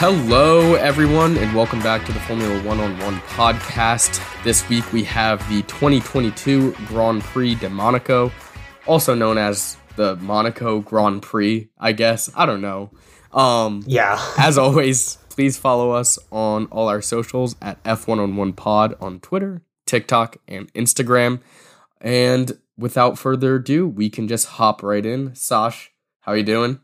Hello, everyone, and welcome back to the Formula One on One podcast. This week we have the 2022 Grand Prix de Monaco, also known as the Monaco Grand Prix, I guess. I don't know. Um, yeah. as always, please follow us on all our socials at F1 on One Pod on Twitter, TikTok, and Instagram. And without further ado, we can just hop right in. Sash, how you doing?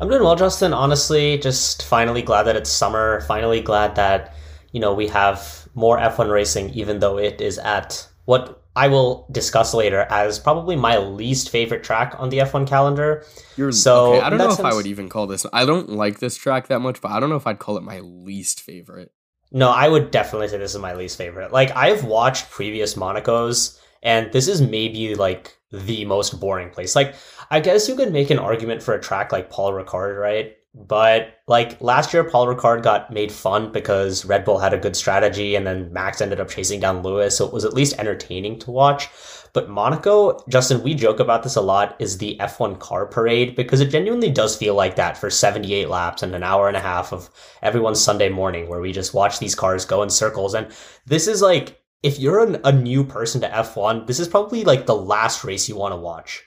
I'm doing well, Justin. Honestly, just finally glad that it's summer. Finally glad that, you know, we have more F1 racing, even though it is at what I will discuss later as probably my least favorite track on the F1 calendar. You're so okay, I don't know sense, if I would even call this. I don't like this track that much, but I don't know if I'd call it my least favorite. No, I would definitely say this is my least favorite. Like I've watched previous Monacos, and this is maybe like the most boring place. Like, I guess you could make an argument for a track like Paul Ricard, right? But like last year, Paul Ricard got made fun because Red Bull had a good strategy and then Max ended up chasing down Lewis. So it was at least entertaining to watch. But Monaco, Justin, we joke about this a lot, is the F1 car parade because it genuinely does feel like that for 78 laps and an hour and a half of everyone's Sunday morning where we just watch these cars go in circles. And this is like if you're an, a new person to F1, this is probably like the last race you want to watch.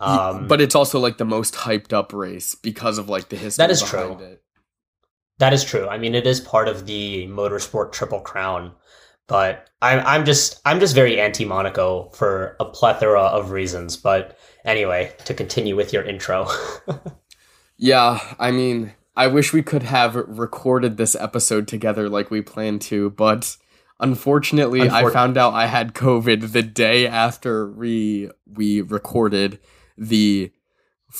Um, but it's also like the most hyped up race because of like the history. That is true. It. That is true. I mean, it is part of the motorsport triple crown, but I'm I'm just I'm just very anti Monaco for a plethora of reasons. But anyway, to continue with your intro. yeah, I mean, I wish we could have recorded this episode together like we planned to, but Unfortunately, Unfor- I found out I had COVID the day after we we recorded the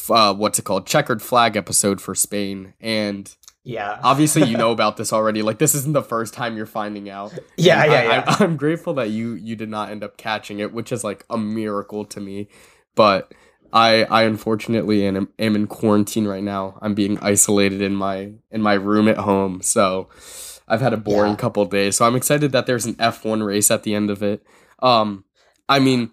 uh, what's it called checkered flag episode for Spain, and yeah, obviously you know about this already. Like this isn't the first time you're finding out. Yeah, yeah, I, yeah. I, I'm grateful that you you did not end up catching it, which is like a miracle to me. But I I unfortunately am, am in quarantine right now. I'm being isolated in my in my room at home, so I've had a boring yeah. couple days, so I'm excited that there's an F1 race at the end of it. Um, I mean,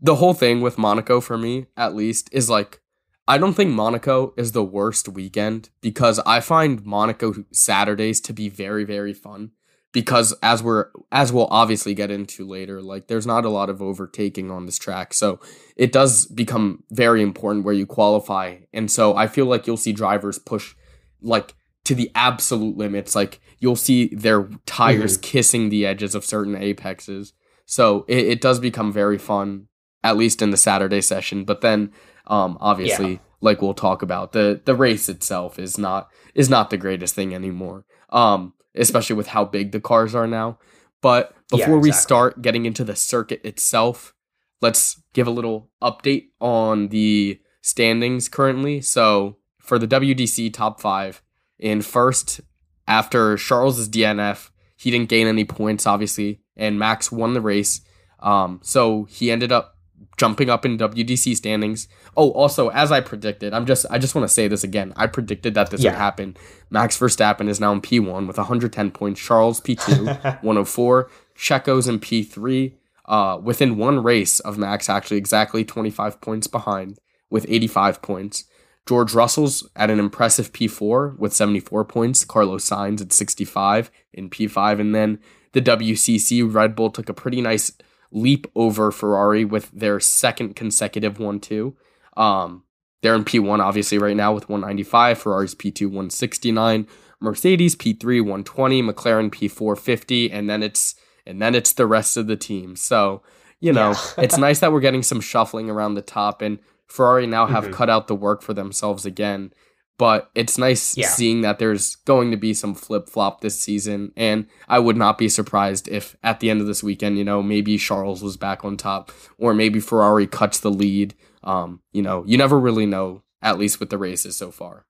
the whole thing with Monaco for me, at least, is like I don't think Monaco is the worst weekend because I find Monaco Saturdays to be very very fun because as we're as we'll obviously get into later like there's not a lot of overtaking on this track so it does become very important where you qualify and so I feel like you'll see drivers push like to the absolute limits. Like you'll see their tires mm-hmm. kissing the edges of certain apexes. So it, it, does become very fun, at least in the Saturday session. But then, um, obviously, yeah. like we'll talk about the the race itself is not is not the greatest thing anymore. Um, especially with how big the cars are now. But before yeah, exactly. we start getting into the circuit itself, let's give a little update on the standings currently. So for the WDC top five, in first after Charles's DNF. He didn't gain any points, obviously, and Max won the race. Um, so he ended up jumping up in WDC standings. Oh, also, as I predicted, I'm just I just want to say this again. I predicted that this yeah. would happen. Max Verstappen is now in P1 with 110 points. Charles P2, 104. Checo's in P3. Uh, within one race of Max, actually exactly 25 points behind with 85 points. George Russell's at an impressive P4 with 74 points. Carlos Sainz at 65 in P5. And then the WCC, Red Bull took a pretty nice leap over Ferrari with their second consecutive 1 2. Um, they're in P1 obviously right now with 195. Ferrari's P2 169. Mercedes P3 120. McLaren P4 50. And then it's and then it's the rest of the team. So, you know, yeah. it's nice that we're getting some shuffling around the top and Ferrari now have mm-hmm. cut out the work for themselves again. But it's nice yeah. seeing that there's going to be some flip flop this season. And I would not be surprised if at the end of this weekend, you know, maybe Charles was back on top or maybe Ferrari cuts the lead. Um, you know, you never really know, at least with the races so far.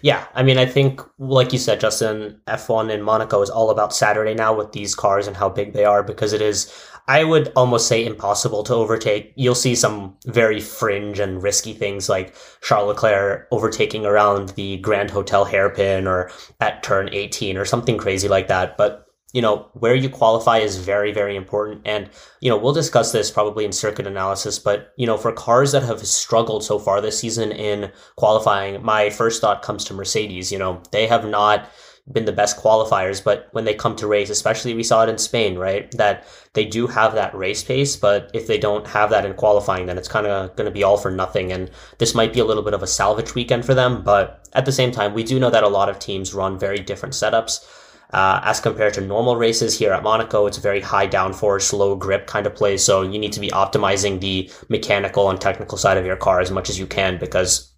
Yeah, I mean, I think, like you said, Justin, F1 in Monaco is all about Saturday now with these cars and how big they are because it is I would almost say impossible to overtake. You'll see some very fringe and risky things like Charles Leclerc overtaking around the Grand Hotel hairpin or at turn 18 or something crazy like that. But you know, where you qualify is very, very important. And, you know, we'll discuss this probably in circuit analysis, but, you know, for cars that have struggled so far this season in qualifying, my first thought comes to Mercedes. You know, they have not been the best qualifiers, but when they come to race, especially we saw it in Spain, right? That they do have that race pace, but if they don't have that in qualifying, then it's kind of going to be all for nothing. And this might be a little bit of a salvage weekend for them, but at the same time, we do know that a lot of teams run very different setups. Uh, as compared to normal races here at Monaco, it's a very high downforce, low grip kind of place. So you need to be optimizing the mechanical and technical side of your car as much as you can because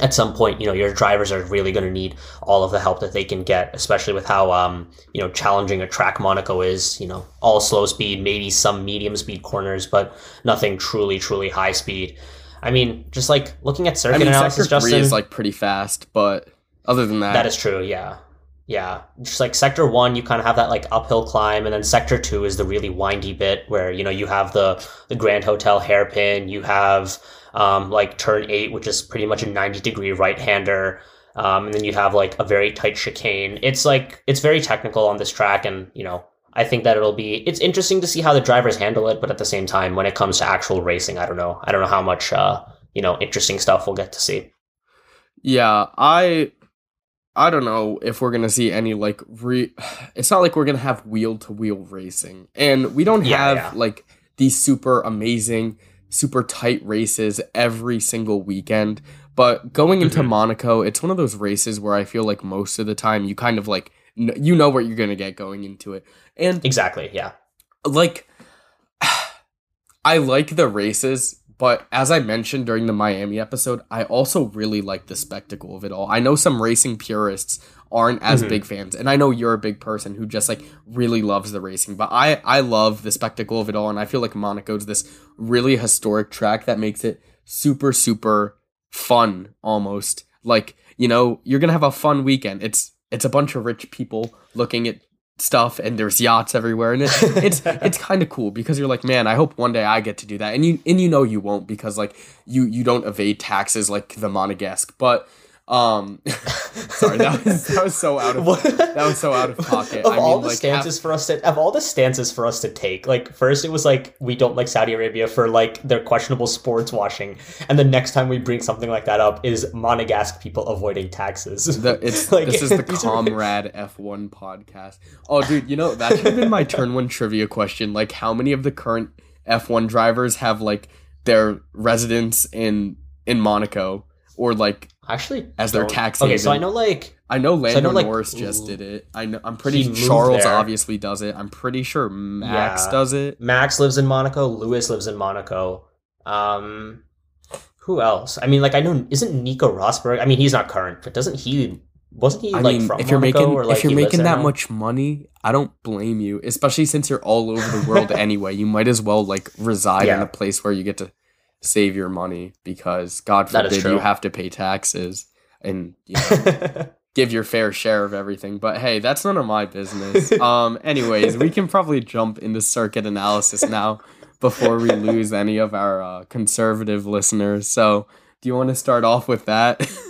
at some point, you know, your drivers are really going to need all of the help that they can get, especially with how, um, you know, challenging a track Monaco is, you know, all slow speed, maybe some medium speed corners, but nothing truly, truly high speed. I mean, just like looking at circuit I mean, analysis, sector three Justin, is like pretty fast, but other than that, that is true. Yeah. Yeah. Just like sector one, you kind of have that like uphill climb. And then sector two is the really windy bit where, you know, you have the, the Grand Hotel hairpin, you have, um, like turn eight, which is pretty much a 90 degree right hander. Um, and then you have like a very tight chicane. It's like, it's very technical on this track. And, you know, I think that it'll be, it's interesting to see how the drivers handle it. But at the same time, when it comes to actual racing, I don't know. I don't know how much, uh, you know, interesting stuff we'll get to see. Yeah, I I don't know if we're gonna see any like re. It's not like we're gonna have wheel to wheel racing, and we don't Yeah, have yeah. like these super amazing, super tight races every single weekend. But going into Mhm. Monaco, it's one of those races where I feel like most of the time you kind of like you know what you're gonna get going into it, and Exactly. Yeah. like I like the races, but as I mentioned during the Miami episode, I also really like the spectacle of it all. I know some racing purists aren't as Mhm. big fans, and I know you're a big person who just like really loves the racing, but I I love the spectacle of it all and I feel like Monaco's this really historic track that makes it super super fun almost. Like, you know, you're going to have a fun weekend. It's it's a bunch of rich people looking at stuff and there's yachts everywhere and it, it's it's kind of cool because you're like man i hope one day i get to do that and you and you know you won't because like you you don't evade taxes like the monegasque but um sorry that was that was so out of that was so out of pocket. Of I all mean, the like, stances for us to of all the stances for us to take like first it was like we don't like saudi arabia for like their questionable sports washing. And the next time we bring something like that up is monegasque people avoiding taxes. The, it's Like, this is the comrade F1 podcast. Oh, dude, you know that should have been my turn one trivia question. Like, how many of the current F1 drivers have like their residence in in Monaco or like actually as their don't- tax okay so i know like I know Lando know, like, Norris just did it. I know. I'm pretty moved Charles there. obviously does it. I'm pretty sure Max Yeah. does it. max lives in monaco lewis lives in monaco um who else i mean like i know isn't nico rosberg i mean he's not current but doesn't he wasn't he I like mean, from if you're Monaco, making or, like, if you're making that now? much money, I don't blame you. Especially since you're all over the world anyway. You might as well like reside in Yeah. a place where you get to save your money because God forbid you have to pay taxes and you know, give your fair share of everything. But hey, that's none of my business. um. Anyways, we can probably jump into circuit analysis now before we lose any of our uh, conservative listeners. So, do you want to start off with that?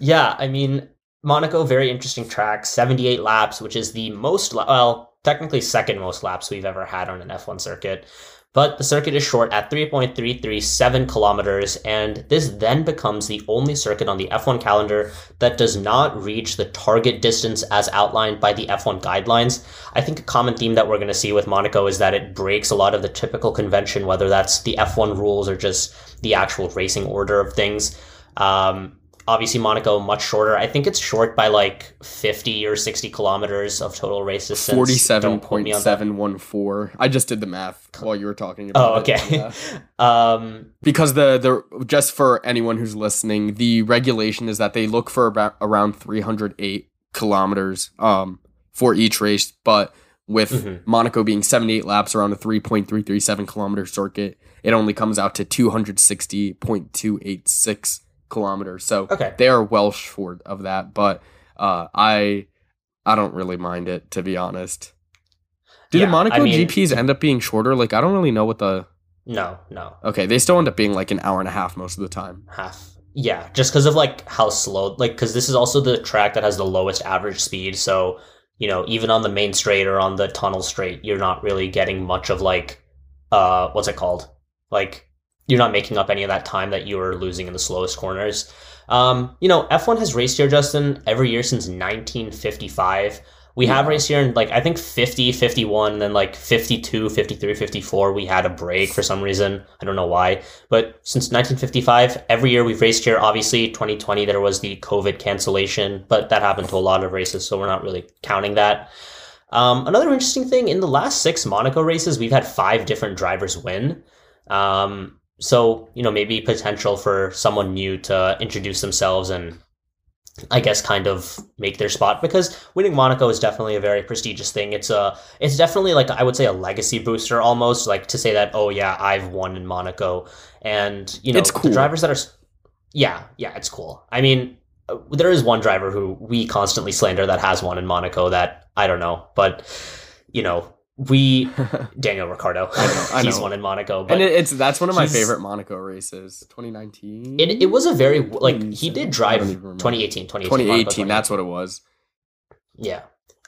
Yeah, I mean, Monaco, very interesting track, 78 laps, which is the most, la- well, technically second most laps we've ever had on an F1 circuit. But the circuit is short at 3.337 kilometers, and this then becomes the only circuit on the F1 calendar that does not reach the target distance as outlined by the F1 guidelines. I think a common theme that we're going to see with Monaco is that it breaks a lot of the typical convention, whether that's the F1 rules or just the actual racing order of things. Um, obviously Monaco much shorter. I think it's short by like 50 or 60 kilometers of total race distance. 47.714. I just did the math while you were talking about Oh, okay. um, because the the just for anyone who's listening, the regulation is that they look for about around 308 kilometers um, for each race, but with mm-hmm. Monaco being 78 laps around a 3.337 kilometer circuit, it only comes out to 260.286 kilometers. So okay. they are well short of that, but uh, I I don't really mind it to be honest. Do Yeah, the Monaco I mean- GPs end up being shorter? Like I don't really know what the No, no. okay. They still end up being like an hour and a half most of the time. Half. Yeah, just because of like how slow, like, because this is also the track that has the lowest average speed. So you know, even on the main straight or on the tunnel straight, you're not really getting much of like, uh, what's it called? Like, you're not making up any of that time that you were losing in the slowest corners. Um, you know, F1 has raced here, Justin, every year since 1955. We have raced here in like, I think 50, 51, then like 52, 53, 54. We had a break for some reason. I don't know why. But since 1955, every year we've raced here. Obviously, 2020, there was the COVID cancellation, but that happened to a lot of races, so we're not really counting that. Um, another interesting thing in the last six Monaco races, we've had five different drivers win. Um, so, you know, maybe potential for someone new to introduce themselves and I guess kind of make their spot because winning Monaco is definitely a very prestigious thing. It's a it's definitely like I would say a legacy booster almost like to say that oh yeah I've won in Monaco and you know It's cool. the drivers that are yeah yeah it's cool. I mean uh, there is one driver who we constantly slander that has won in Monaco that I don't know but you know we Daniel Ricciardo. I know, I he's know. won in Monaco but and it, it's that's one of my favorite Monaco races. 2019. it, it was a very like he did drive don't even remember. 2018 2018 Monaco 2018. That's what it was. Yeah.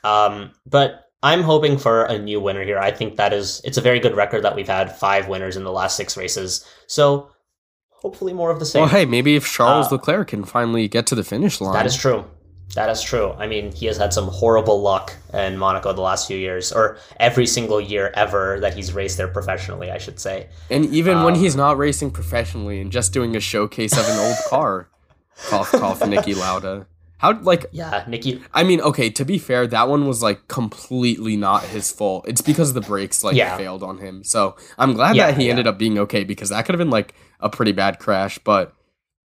Um, but I'm hoping for a new winner here. I think that is it's a very good record that we've had five winners in the last six races. So hopefully more of the same. Well, hey, maybe if Charles Uh, Leclerc can finally get to the finish line. that is true. That is true. I mean, he has had some horrible luck in Monaco the last few years, or every single year ever that he's raced there professionally, I should say. And even when Um, he's not racing professionally and just doing a showcase of an old car, cough cough, Niki Lauda. How like Yeah, Niki. I mean, okay, to be fair, that one was like completely not his fault. It's because the brakes like Yeah. failed on him. So I'm glad Yeah, that he yeah. ended up being okay because that could have been like a pretty bad crash, but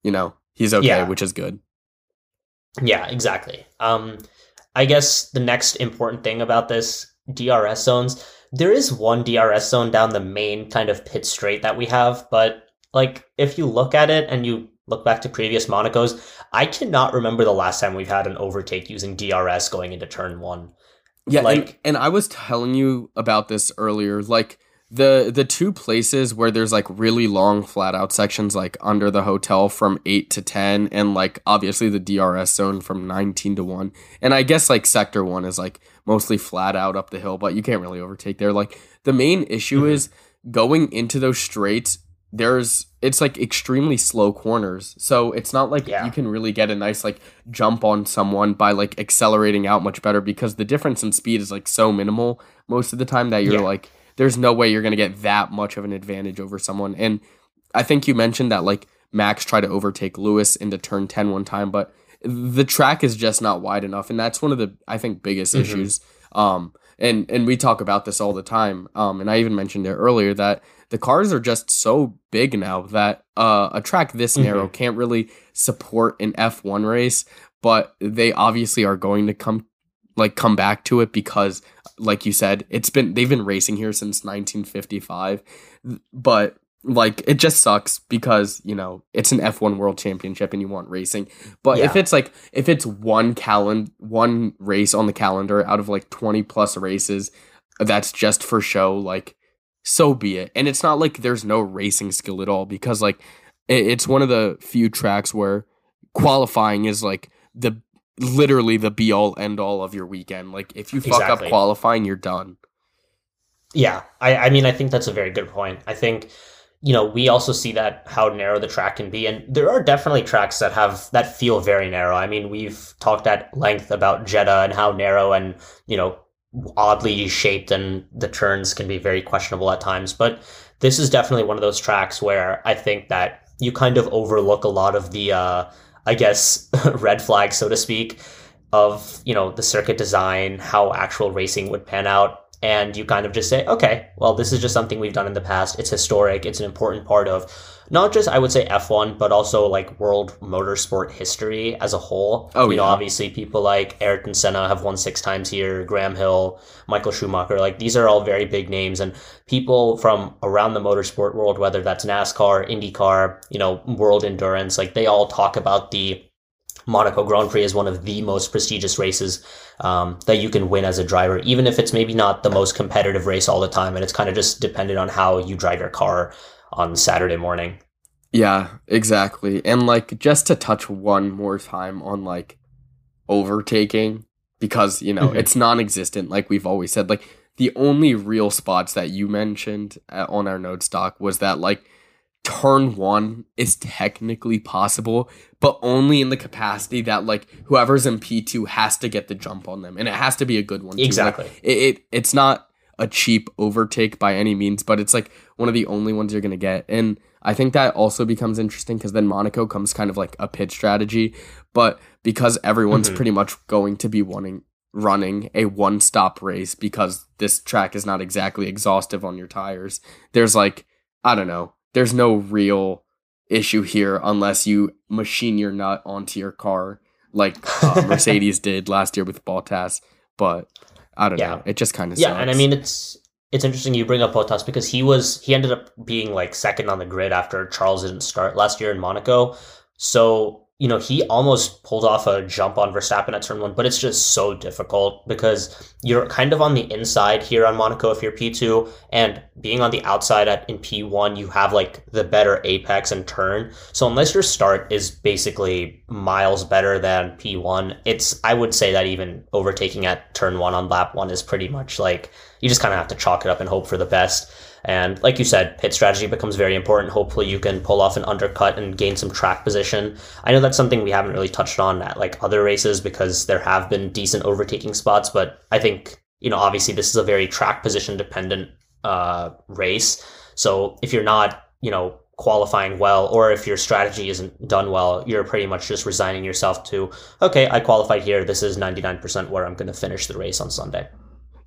you know, he's okay, which is good. Yeah, exactly. Um, I guess the next important thing about this DRS zones, there is one DRS zone down the main kind of pit straight that we have, but like if you look at it and you look back to previous Monacos, I cannot remember the last time we've had an overtake using DRS going into turn one. Yeah, Like- and, and I was telling you about this earlier. Like the the two places where there's like really long flat out sections, like under the hotel from eight to ten, and like obviously the DRS zone from nineteen to one. And I guess like sector one is like mostly flat out up the hill, but you can't really overtake there. Like the main issue Mhm. is going into those straights. There's it's like extremely slow corners, so it's not like Yeah. you can really get a nice like jump on someone by like accelerating out much better because the difference in speed is like so minimal most of the time that you're Yeah. like there's no way you're going to get that much of an advantage over someone and i think you mentioned that like max tried to overtake lewis into turn 10 one time but the track is just not wide enough and that's one of the i think biggest Mhm. issues um and and we talk about this all the time um and i even mentioned it earlier that the cars are just so big now that uh, a track this Mhm. narrow can't really support an F1 race, but they obviously are going to come like come back to it because like you said, it's been they've been racing here since 1955. But like it just sucks because, you know, it's an F1 World Championship and you want racing. But if it's like if it's one calendar one race on the calendar out of like 20 plus races that's just for show like so be it. And it's not like there's no racing skill at all because like it's one of the few tracks where qualifying is like the literally the be all end all of your weekend. Like if you fuck Exactly. up qualifying, you're done. Yeah, I, I mean, I think that's a very good point. I think, you know, we also see that how narrow the track can be, and there are definitely tracks that have that feel very narrow. I mean, we've talked at length about Jeddah and how narrow and you know oddly shaped, and the turns can be very questionable at times. But this is definitely one of those tracks where I think that you kind of overlook a lot of the, uh, I guess, red flag, so to speak, of you know the circuit design, how actual racing would pan out and you kind of just say, okay, well, this is just something we've done in the past. It's historic. It's an important part of not just, I would say, F1, but also like world motorsport history as a whole. Oh, you know, obviously people like Ayrton Senna have won six times here, Graham Hill, Michael Schumacher. Like these are all very big names and people from around the motorsport world, whether that's NASCAR, IndyCar, you know, world endurance, like they all talk about the Monaco Grand Prix as one of the most prestigious races um, that you can win as a driver, even if it's maybe not the most competitive race all the time, and it's kind of just dependent on how you drive your car on Saturday morning. Yeah, exactly. And like just to touch one more time on like overtaking, because you know Mhm. it's non-existent like we've always said like the only real spots that you mentioned uh, on our node stock was that like turn one is technically possible but only in the capacity that like whoever's in p2 has to get the jump on them and it has to be a good one too. Like, Exactly. it, it it's not a cheap overtake by any means but it's like one of the only ones you're gonna get and i think that also becomes interesting because then monaco comes kind of like a pit strategy but because everyone's Mhm. pretty much going to be wanting running a one stop race because this track is not exactly exhaustive on your tires there's like i don't know there's no real issue here unless you machine your nut onto your car like uh, mercedes did last year with Bottas. but i don't Yeah. know it just kind of Yeah, and I mean it's it's interesting you bring up Bottas because he was he ended up being like second on the grid after Charles didn't start last year in Monaco. So, you know, he almost pulled off a jump on Verstappen at turn one, but it's just so difficult because you're kind of on the inside here on Monaco if you're P2, and being on the outside at in P1, you have like the better apex and turn. So unless your start is basically miles better than P1, it's I would say that even overtaking at turn one on lap one is pretty much like you just kind of have to chalk it up and hope for the best. And like you said, pit strategy becomes very important. Hopefully, you can pull off an undercut and gain some track position. I know that's something we haven't really touched on at like other races because there have been decent overtaking spots, but I think you know obviously this is a very track position dependent uh, race. So if you're not you know qualifying well or if your strategy isn't done well you're pretty much just resigning yourself to okay i qualified here this is 99% where i'm going to finish the race on sunday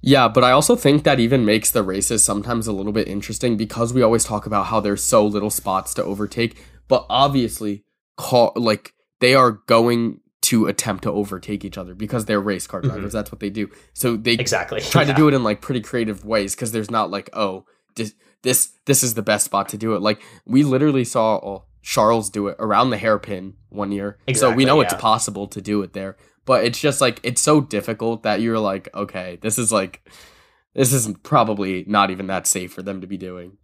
Yeah, but I also think that even makes the races sometimes a little bit interesting because we always talk about how there's so little spots to overtake, but obviously call like they are going to attempt to overtake each other because they're race car drivers. Mhm. That's what they do. So they exactly try to do it in like pretty creative ways because there's not like, oh, this this this is the best spot to do it. Like we literally saw oh, Charles do it around the hairpin one year. so we Exactly, know it's possible to do it there. But it's just like it's so difficult that you're like, okay, this is like this is probably not even that safe for them to be doing.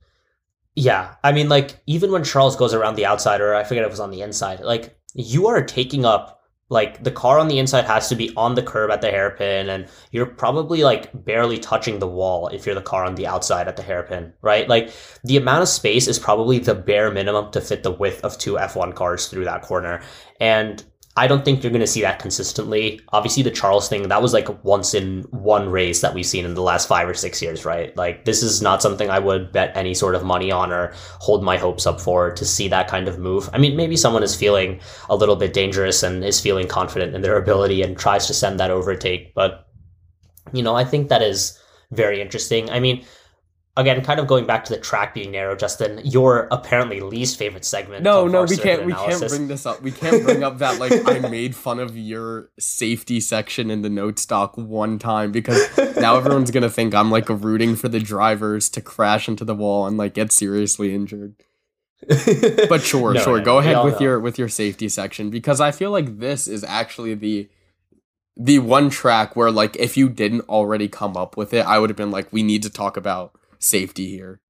Yeah, I mean, like even when Charles goes around the outside, or I forget if it was on the inside, like you are taking up like the car on the inside has to be on the curb at the hairpin, and you're probably like barely touching the wall if you're the car on the outside at the hairpin, right? Like the amount of space is probably the bare minimum to fit the width of two F1 cars through that corner, and I don't think you're going to see that consistently. Obviously, the Charles thing, that was like once in one race that we've seen in the last five or six years, right? Like, this is not something I would bet any sort of money on or hold my hopes up for to see that kind of move. I mean, maybe someone is feeling a little bit dangerous and is feeling confident in their ability and tries to send that overtake. But, you know, I think that is very interesting. I mean, again, kind of going back to the track being narrow, Justin, your apparently least favorite segment. No, no, we can't. We can't bring this up. We can't bring up that like I made fun of your safety section in the note stock one time because now everyone's gonna think I'm like rooting for the drivers to crash into the wall and like get seriously injured. But sure, No, sure. no, Go ahead with know. your with your safety section because I feel like this is actually the the one track where like if you didn't already come up with it, I would have been like, we need to talk about safety here.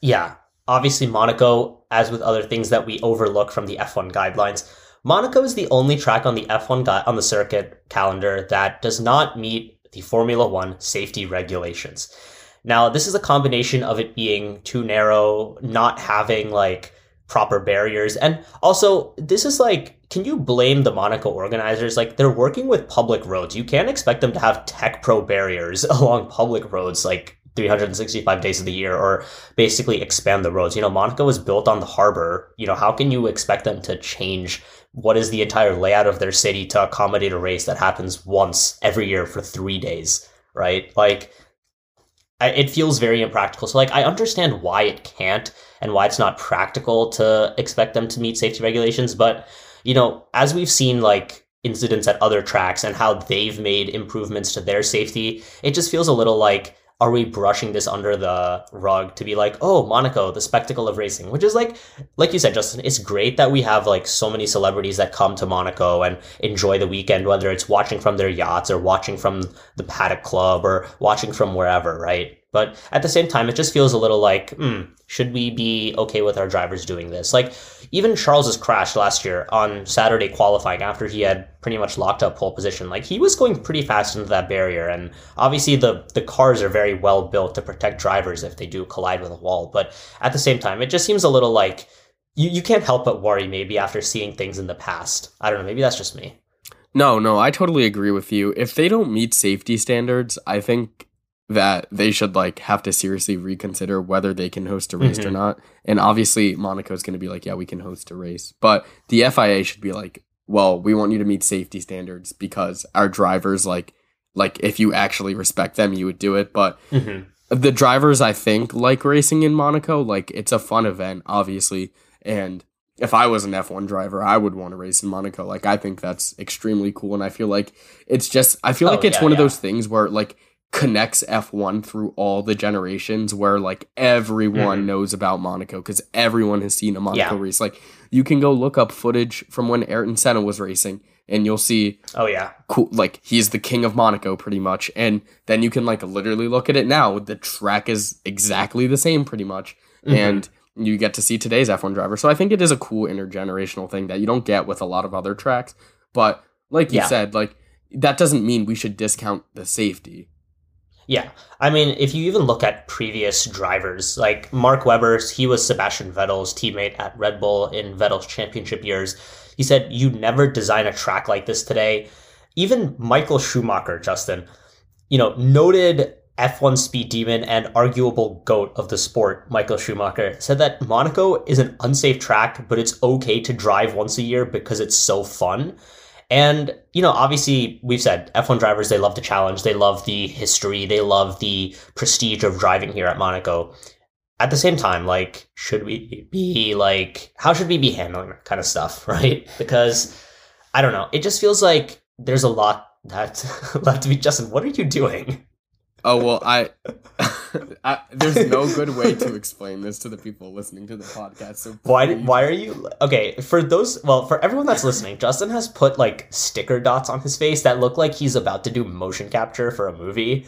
Yeah, obviously Monaco, as with other things that we overlook from the F1 guidelines, Monaco is the only track on the F1 gui- on the circuit calendar that does not meet the Formula 1 safety regulations. Now, this is a combination of it being too narrow, not having like proper barriers, and also this is like can you blame the Monaco organizers? Like they're working with public roads. You can't expect them to have TecPro barriers along public roads like 365 days of the year or basically expand the roads. You know, Monaco was built on the harbor. You know, how can you expect them to change what is the entire layout of their city to accommodate a race that happens once every year for three days, right? Like, it feels very impractical. So, like, I understand why it can't and why it's not practical to expect them to meet safety regulations. But, you know, as we've seen, like, incidents at other tracks and how they've made improvements to their safety, it just feels a little like, are we brushing this under the rug to be like, oh, Monaco, the spectacle of racing, which is like, like you said, Justin, it's great that we have like so many celebrities that come to Monaco and enjoy the weekend, whether it's watching from their yachts or watching from the paddock club or watching from wherever, right? But at the same time, it just feels a little like, hmm, should we be okay with our drivers doing this? Like, even Charles's crash last year on Saturday qualifying after he had pretty much locked up pole position, like he was going pretty fast into that barrier. And obviously, the the cars are very well built to protect drivers if they do collide with a wall. But at the same time, it just seems a little like you, you can't help but worry maybe after seeing things in the past. I don't know, maybe that's just me. No, no, I totally agree with you. If they don't meet safety standards, I think that they should like have to seriously reconsider whether they can host a race mm-hmm. or not. And obviously Monaco's going to be like, yeah, we can host a race. But the FIA should be like, well, we want you to meet safety standards because our drivers like like if you actually respect them, you would do it. But mm-hmm. the drivers I think like racing in Monaco, like it's a fun event obviously, and if I was an F1 driver, I would want to race in Monaco. Like I think that's extremely cool and I feel like it's just I feel oh, like it's yeah, one yeah. of those things where like connects F1 through all the generations where like everyone mm-hmm. knows about Monaco because everyone has seen a Monaco yeah. race. Like you can go look up footage from when Ayrton Senna was racing and you'll see oh yeah cool like he's the king of Monaco pretty much and then you can like literally look at it now the track is exactly the same pretty much mm-hmm. and you get to see today's F1 driver. So I think it is a cool intergenerational thing that you don't get with a lot of other tracks, but like you yeah. said like that doesn't mean we should discount the safety. Yeah. I mean, if you even look at previous drivers, like Mark Webber, he was Sebastian Vettel's teammate at Red Bull in Vettel's championship years. He said, You never design a track like this today. Even Michael Schumacher, Justin, you know, noted F1 speed demon and arguable goat of the sport, Michael Schumacher, said that Monaco is an unsafe track, but it's okay to drive once a year because it's so fun. And, you know, obviously, we've said F1 drivers, they love the challenge, they love the history, they love the prestige of driving here at Monaco. At the same time, like, should we be like, how should we be handling that kind of stuff, right? Because I don't know, it just feels like there's a lot that left to be. Justin, what are you doing? Oh well, I, I, there's no good way to explain this to the people listening to the podcast. So why why are you okay for those? Well, for everyone that's listening, Justin has put like sticker dots on his face that look like he's about to do motion capture for a movie.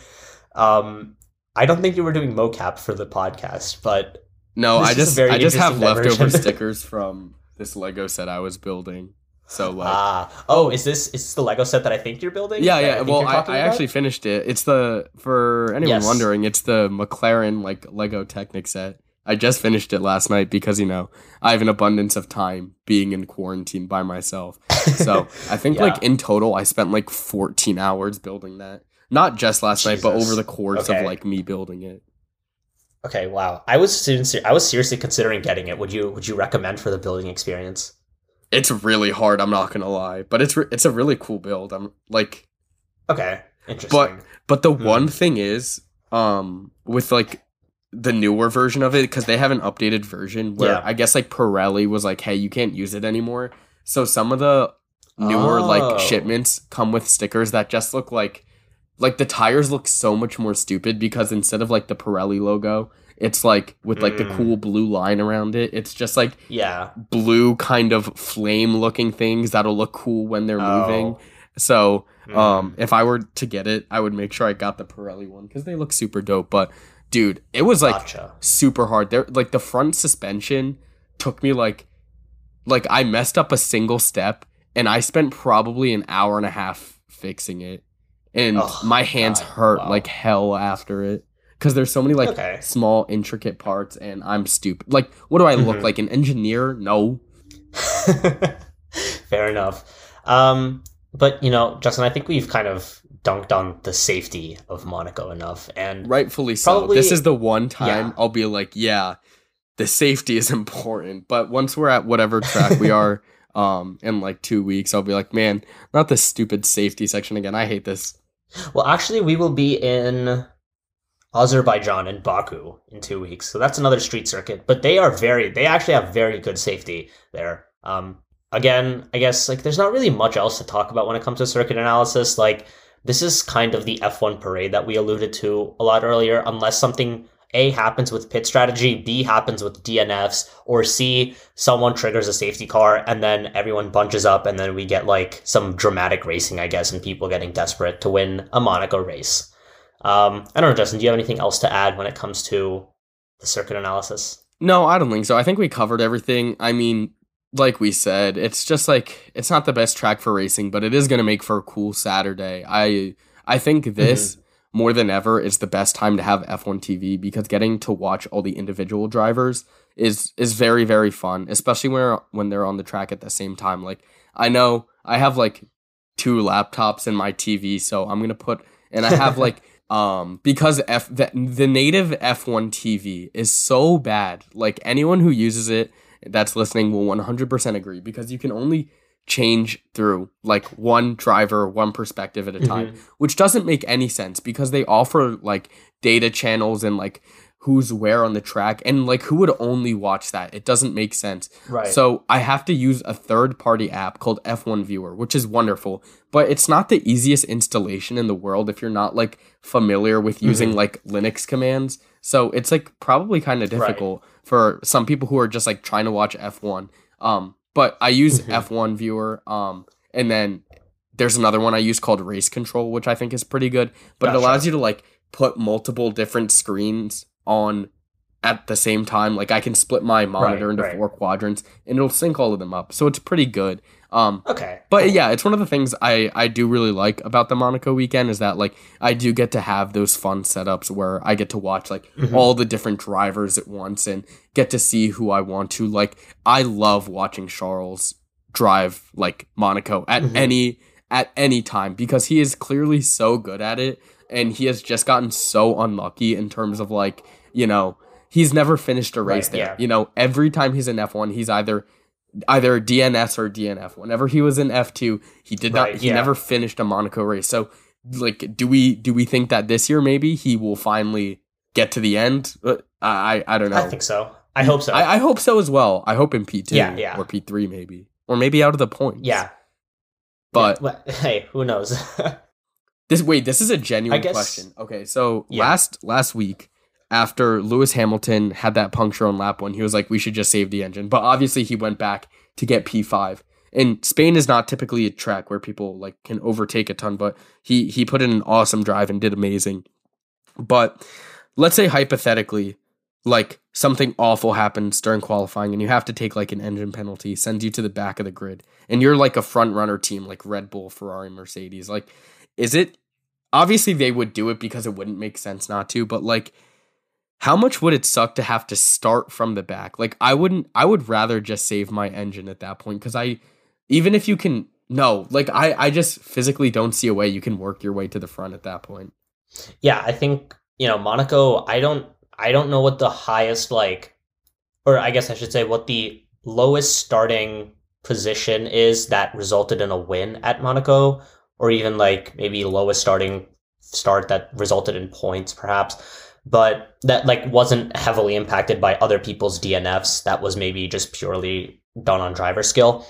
Um, I don't think you were doing mocap for the podcast, but no, I just I just have leftover stickers from this Lego set I was building. So like, ah, oh, is this is this the Lego set that I think you're building? Yeah, yeah. I well, I, I actually finished it. It's the for anyone yes. wondering, it's the McLaren like Lego Technic set. I just finished it last night because you know I have an abundance of time being in quarantine by myself. So I think yeah. like in total I spent like 14 hours building that. Not just last Jesus. night, but over the course okay. of like me building it. Okay, wow. I was I was seriously considering getting it. Would you would you recommend for the building experience? It's really hard. I'm not gonna lie, but it's re- it's a really cool build. I'm like, okay, interesting. But but the hmm. one thing is, um, with like the newer version of it because they have an updated version where yeah. I guess like Pirelli was like, hey, you can't use it anymore. So some of the newer oh. like shipments come with stickers that just look like like the tires look so much more stupid because instead of like the Pirelli logo, it's like with like mm. the cool blue line around it. It's just like yeah, blue kind of flame looking things that'll look cool when they're oh. moving. So, mm. um, if I were to get it, I would make sure I got the Pirelli one because they look super dope. But dude, it was like gotcha. super hard. There, like the front suspension took me like, like I messed up a single step, and I spent probably an hour and a half fixing it, and oh, my hands God. hurt wow. like hell after it because there's so many like okay. small intricate parts and i'm stupid. Like what do i mm-hmm. look like an engineer? No. Fair enough. Um but you know justin i think we've kind of dunked on the safety of monaco enough and rightfully probably, so this is the one time yeah. i'll be like yeah the safety is important. But once we're at whatever track we are um in like two weeks i'll be like man not this stupid safety section again. I hate this. Well actually we will be in Azerbaijan and Baku in two weeks. So that's another street circuit. But they are very, they actually have very good safety there. Um, again, I guess like there's not really much else to talk about when it comes to circuit analysis. Like this is kind of the F1 parade that we alluded to a lot earlier, unless something A happens with pit strategy, B happens with DNFs, or C, someone triggers a safety car and then everyone bunches up and then we get like some dramatic racing, I guess, and people getting desperate to win a Monaco race. Um, I don't know, Justin. Do you have anything else to add when it comes to the circuit analysis? No, I don't think so. I think we covered everything. I mean, like we said, it's just like it's not the best track for racing, but it is going to make for a cool Saturday. I I think this mm-hmm. more than ever is the best time to have F1 TV because getting to watch all the individual drivers is is very very fun, especially when when they're on the track at the same time. Like I know I have like two laptops in my TV, so I'm going to put and I have like um because F the, the native F1 TV is so bad. Like anyone who uses it that's listening will 100% agree because you can only change through like one driver, one perspective at a time, mm-hmm. which doesn't make any sense because they offer like data channels and like who's where on the track and like who would only watch that it doesn't make sense right so i have to use a third party app called f1 viewer which is wonderful but it's not the easiest installation in the world if you're not like familiar with using mm-hmm. like linux commands so it's like probably kind of difficult right. for some people who are just like trying to watch f1 um but i use mm-hmm. f1 viewer um and then there's another one i use called race control which i think is pretty good but gotcha. it allows you to like put multiple different screens on at the same time. Like I can split my monitor right, into right. four quadrants and it'll sync all of them up. So it's pretty good. Um, okay. But yeah, it's one of the things I, I do really like about the Monaco weekend is that like I do get to have those fun setups where I get to watch like mm-hmm. all the different drivers at once and get to see who I want to. Like I love watching Charles drive like Monaco at mm-hmm. any at any time because he is clearly so good at it and he has just gotten so unlucky in terms of like you know he's never finished a race right, there. Yeah. You know, every time he's in F1, he's either either DNS or DNF. Whenever he was in F2, he did right, not he yeah. never finished a Monaco race. So like do we do we think that this year maybe he will finally get to the end? Uh, I I don't know. I think so. I hope so. I, I hope so as well. I hope in P two yeah, yeah. or P three maybe. Or maybe out of the points. Yeah. But hey, who knows? This wait, this is a genuine guess, question. Okay, so yeah. last last week after Lewis Hamilton had that puncture on lap one, he was like, "We should just save the engine." But obviously, he went back to get P five. And Spain is not typically a track where people like can overtake a ton, but he he put in an awesome drive and did amazing. But let's say hypothetically, like something awful happens during qualifying and you have to take like an engine penalty, sends you to the back of the grid, and you're like a front runner team like Red Bull, Ferrari, Mercedes. Like, is it obviously they would do it because it wouldn't make sense not to, but like how much would it suck to have to start from the back? Like I wouldn't I would rather just save my engine at that point cuz I even if you can no, like I I just physically don't see a way you can work your way to the front at that point. Yeah, I think, you know, Monaco, I don't I don't know what the highest like or I guess I should say what the lowest starting position is that resulted in a win at Monaco or even like maybe lowest starting start that resulted in points perhaps but that like wasn't heavily impacted by other people's DNFs that was maybe just purely done on driver skill.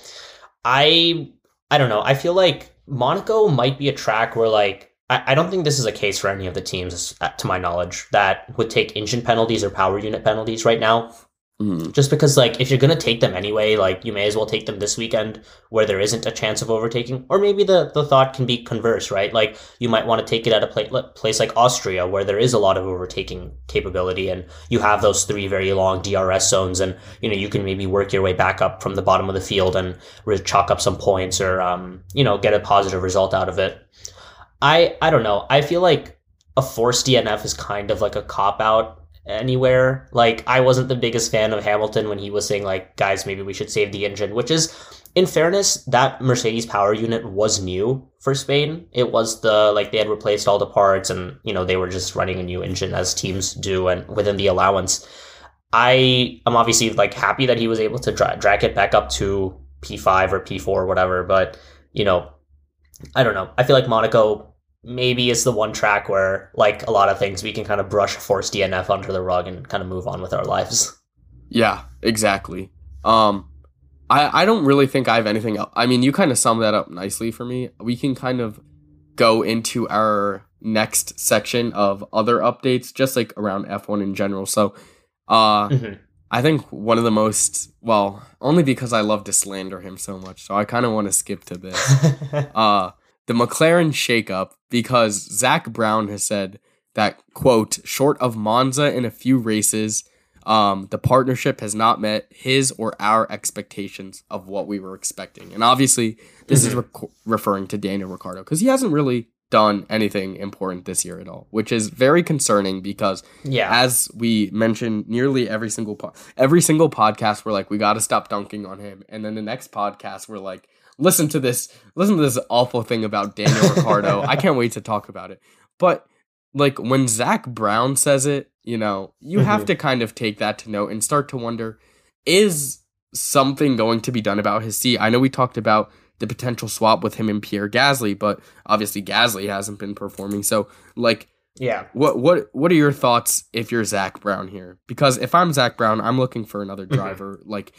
I I don't know. I feel like Monaco might be a track where like I, I don't think this is a case for any of the teams to my knowledge that would take engine penalties or power unit penalties right now Mm-hmm. Just because, like, if you're gonna take them anyway, like, you may as well take them this weekend where there isn't a chance of overtaking. Or maybe the the thought can be converse, right? Like, you might want to take it at a place like Austria where there is a lot of overtaking capability, and you have those three very long DRS zones, and you know you can maybe work your way back up from the bottom of the field and re- chalk up some points, or um, you know, get a positive result out of it. I I don't know. I feel like a forced DNF is kind of like a cop out anywhere. Like I wasn't the biggest fan of Hamilton when he was saying like, guys, maybe we should save the engine, which is in fairness, that Mercedes power unit was new for Spain. It was the like they had replaced all the parts and you know they were just running a new engine as teams do and within the allowance. I am obviously like happy that he was able to dra- drag it back up to P5 or P4 or whatever, but you know, I don't know. I feel like Monaco maybe it's the one track where, like a lot of things, we can kind of brush force DNF under the rug and kind of move on with our lives. Yeah, exactly. Um, I I don't really think I have anything else. I mean, you kind of summed that up nicely for me. We can kind of go into our next section of other updates, just like around F1 in general. So, uh, mm-hmm. I think one of the most well, only because I love to slander him so much, so I kind of want to skip to this. uh, the McLaren shakeup because Zak Brown has said that quote, short of Monza in a few races, um, the partnership has not met his or our expectations of what we were expecting. And obviously, this mm-hmm. is re- referring to Daniel Ricciardo because he hasn't really done anything important this year at all, which is very concerning because yeah, as we mentioned, nearly every single po- every single podcast we're like, we got to stop dunking on him, and then the next podcast we're like, listen to this, listen to this awful thing about Daniel Ricciardo. I can't wait to talk about it, but like when Zak Brown says it, you know, you mm-hmm. have to kind of take that to note and start to wonder, is something going to be done about his seat? I know we talked about the potential swap with him and Pierre Gasly, but obviously Gasly hasn't been performing. So like yeah. What what what are your thoughts if you're Zak Brown here? Because if I'm Zak Brown, I'm looking for another mm-hmm. driver mm-hmm. like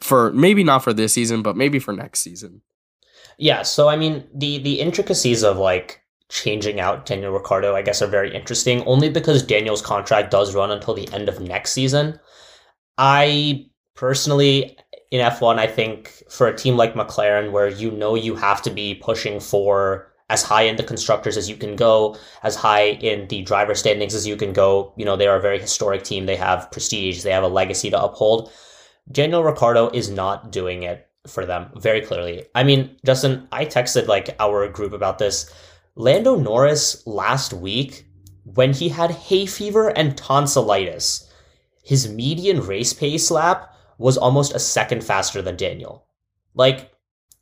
for maybe not for this season, but maybe for next season. Yeah, so I mean the the intricacies of like changing out Daniel Ricciardo, I guess, are very interesting, only because Daniel's contract does run until the end of next season. I personally in F1, I think for a team like McLaren, where you know you have to be pushing for as high in the constructors as you can go, as high in the driver standings as you can go, you know, they are a very historic team. They have prestige, they have a legacy to uphold. Daniel Ricciardo is not doing it for them very clearly. I mean, Justin, I texted like our group about this. Lando Norris last week, when he had hay fever and tonsillitis, his median race pace lap was almost a second faster than Daniel. Like,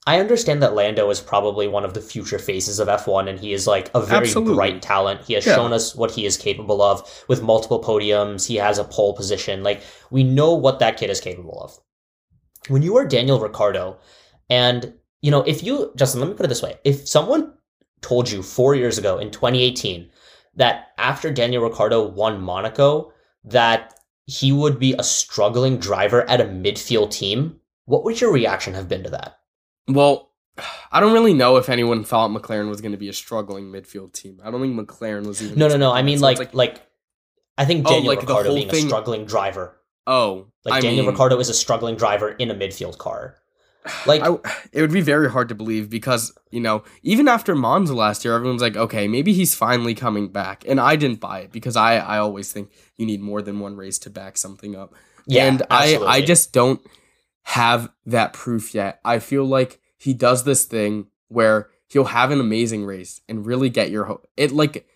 I understand that Lando is probably one of the future faces of F1 and he is like a very Absolutely. bright talent. He has yeah. shown us what he is capable of with multiple podiums. He has a pole position. Like, we know what that kid is capable of. When you are Daniel Ricciardo, and, you know, if you, Justin, let me put it this way. If someone told you four years ago in 2018 that after Daniel Ricciardo won Monaco, that he would be a struggling driver at a midfield team, what would your reaction have been to that? Well, I don't really know if anyone thought McLaren was going to be a struggling midfield team. I don't think McLaren was even. No, no, no. I mean, like, like, like, I think oh, Daniel oh, like Ricciardo being thing... a struggling driver. Oh, like I Daniel mean... Ricciardo is a struggling driver in a midfield car. Like I, it would be very hard to believe because you know even after Monza last year, everyone's like, okay, maybe he's finally coming back, and I didn't buy it because I I always think you need more than one race to back something up, yeah, and absolutely. I I just don't have that proof yet. I feel like he does this thing where he'll have an amazing race and really get your hope. It like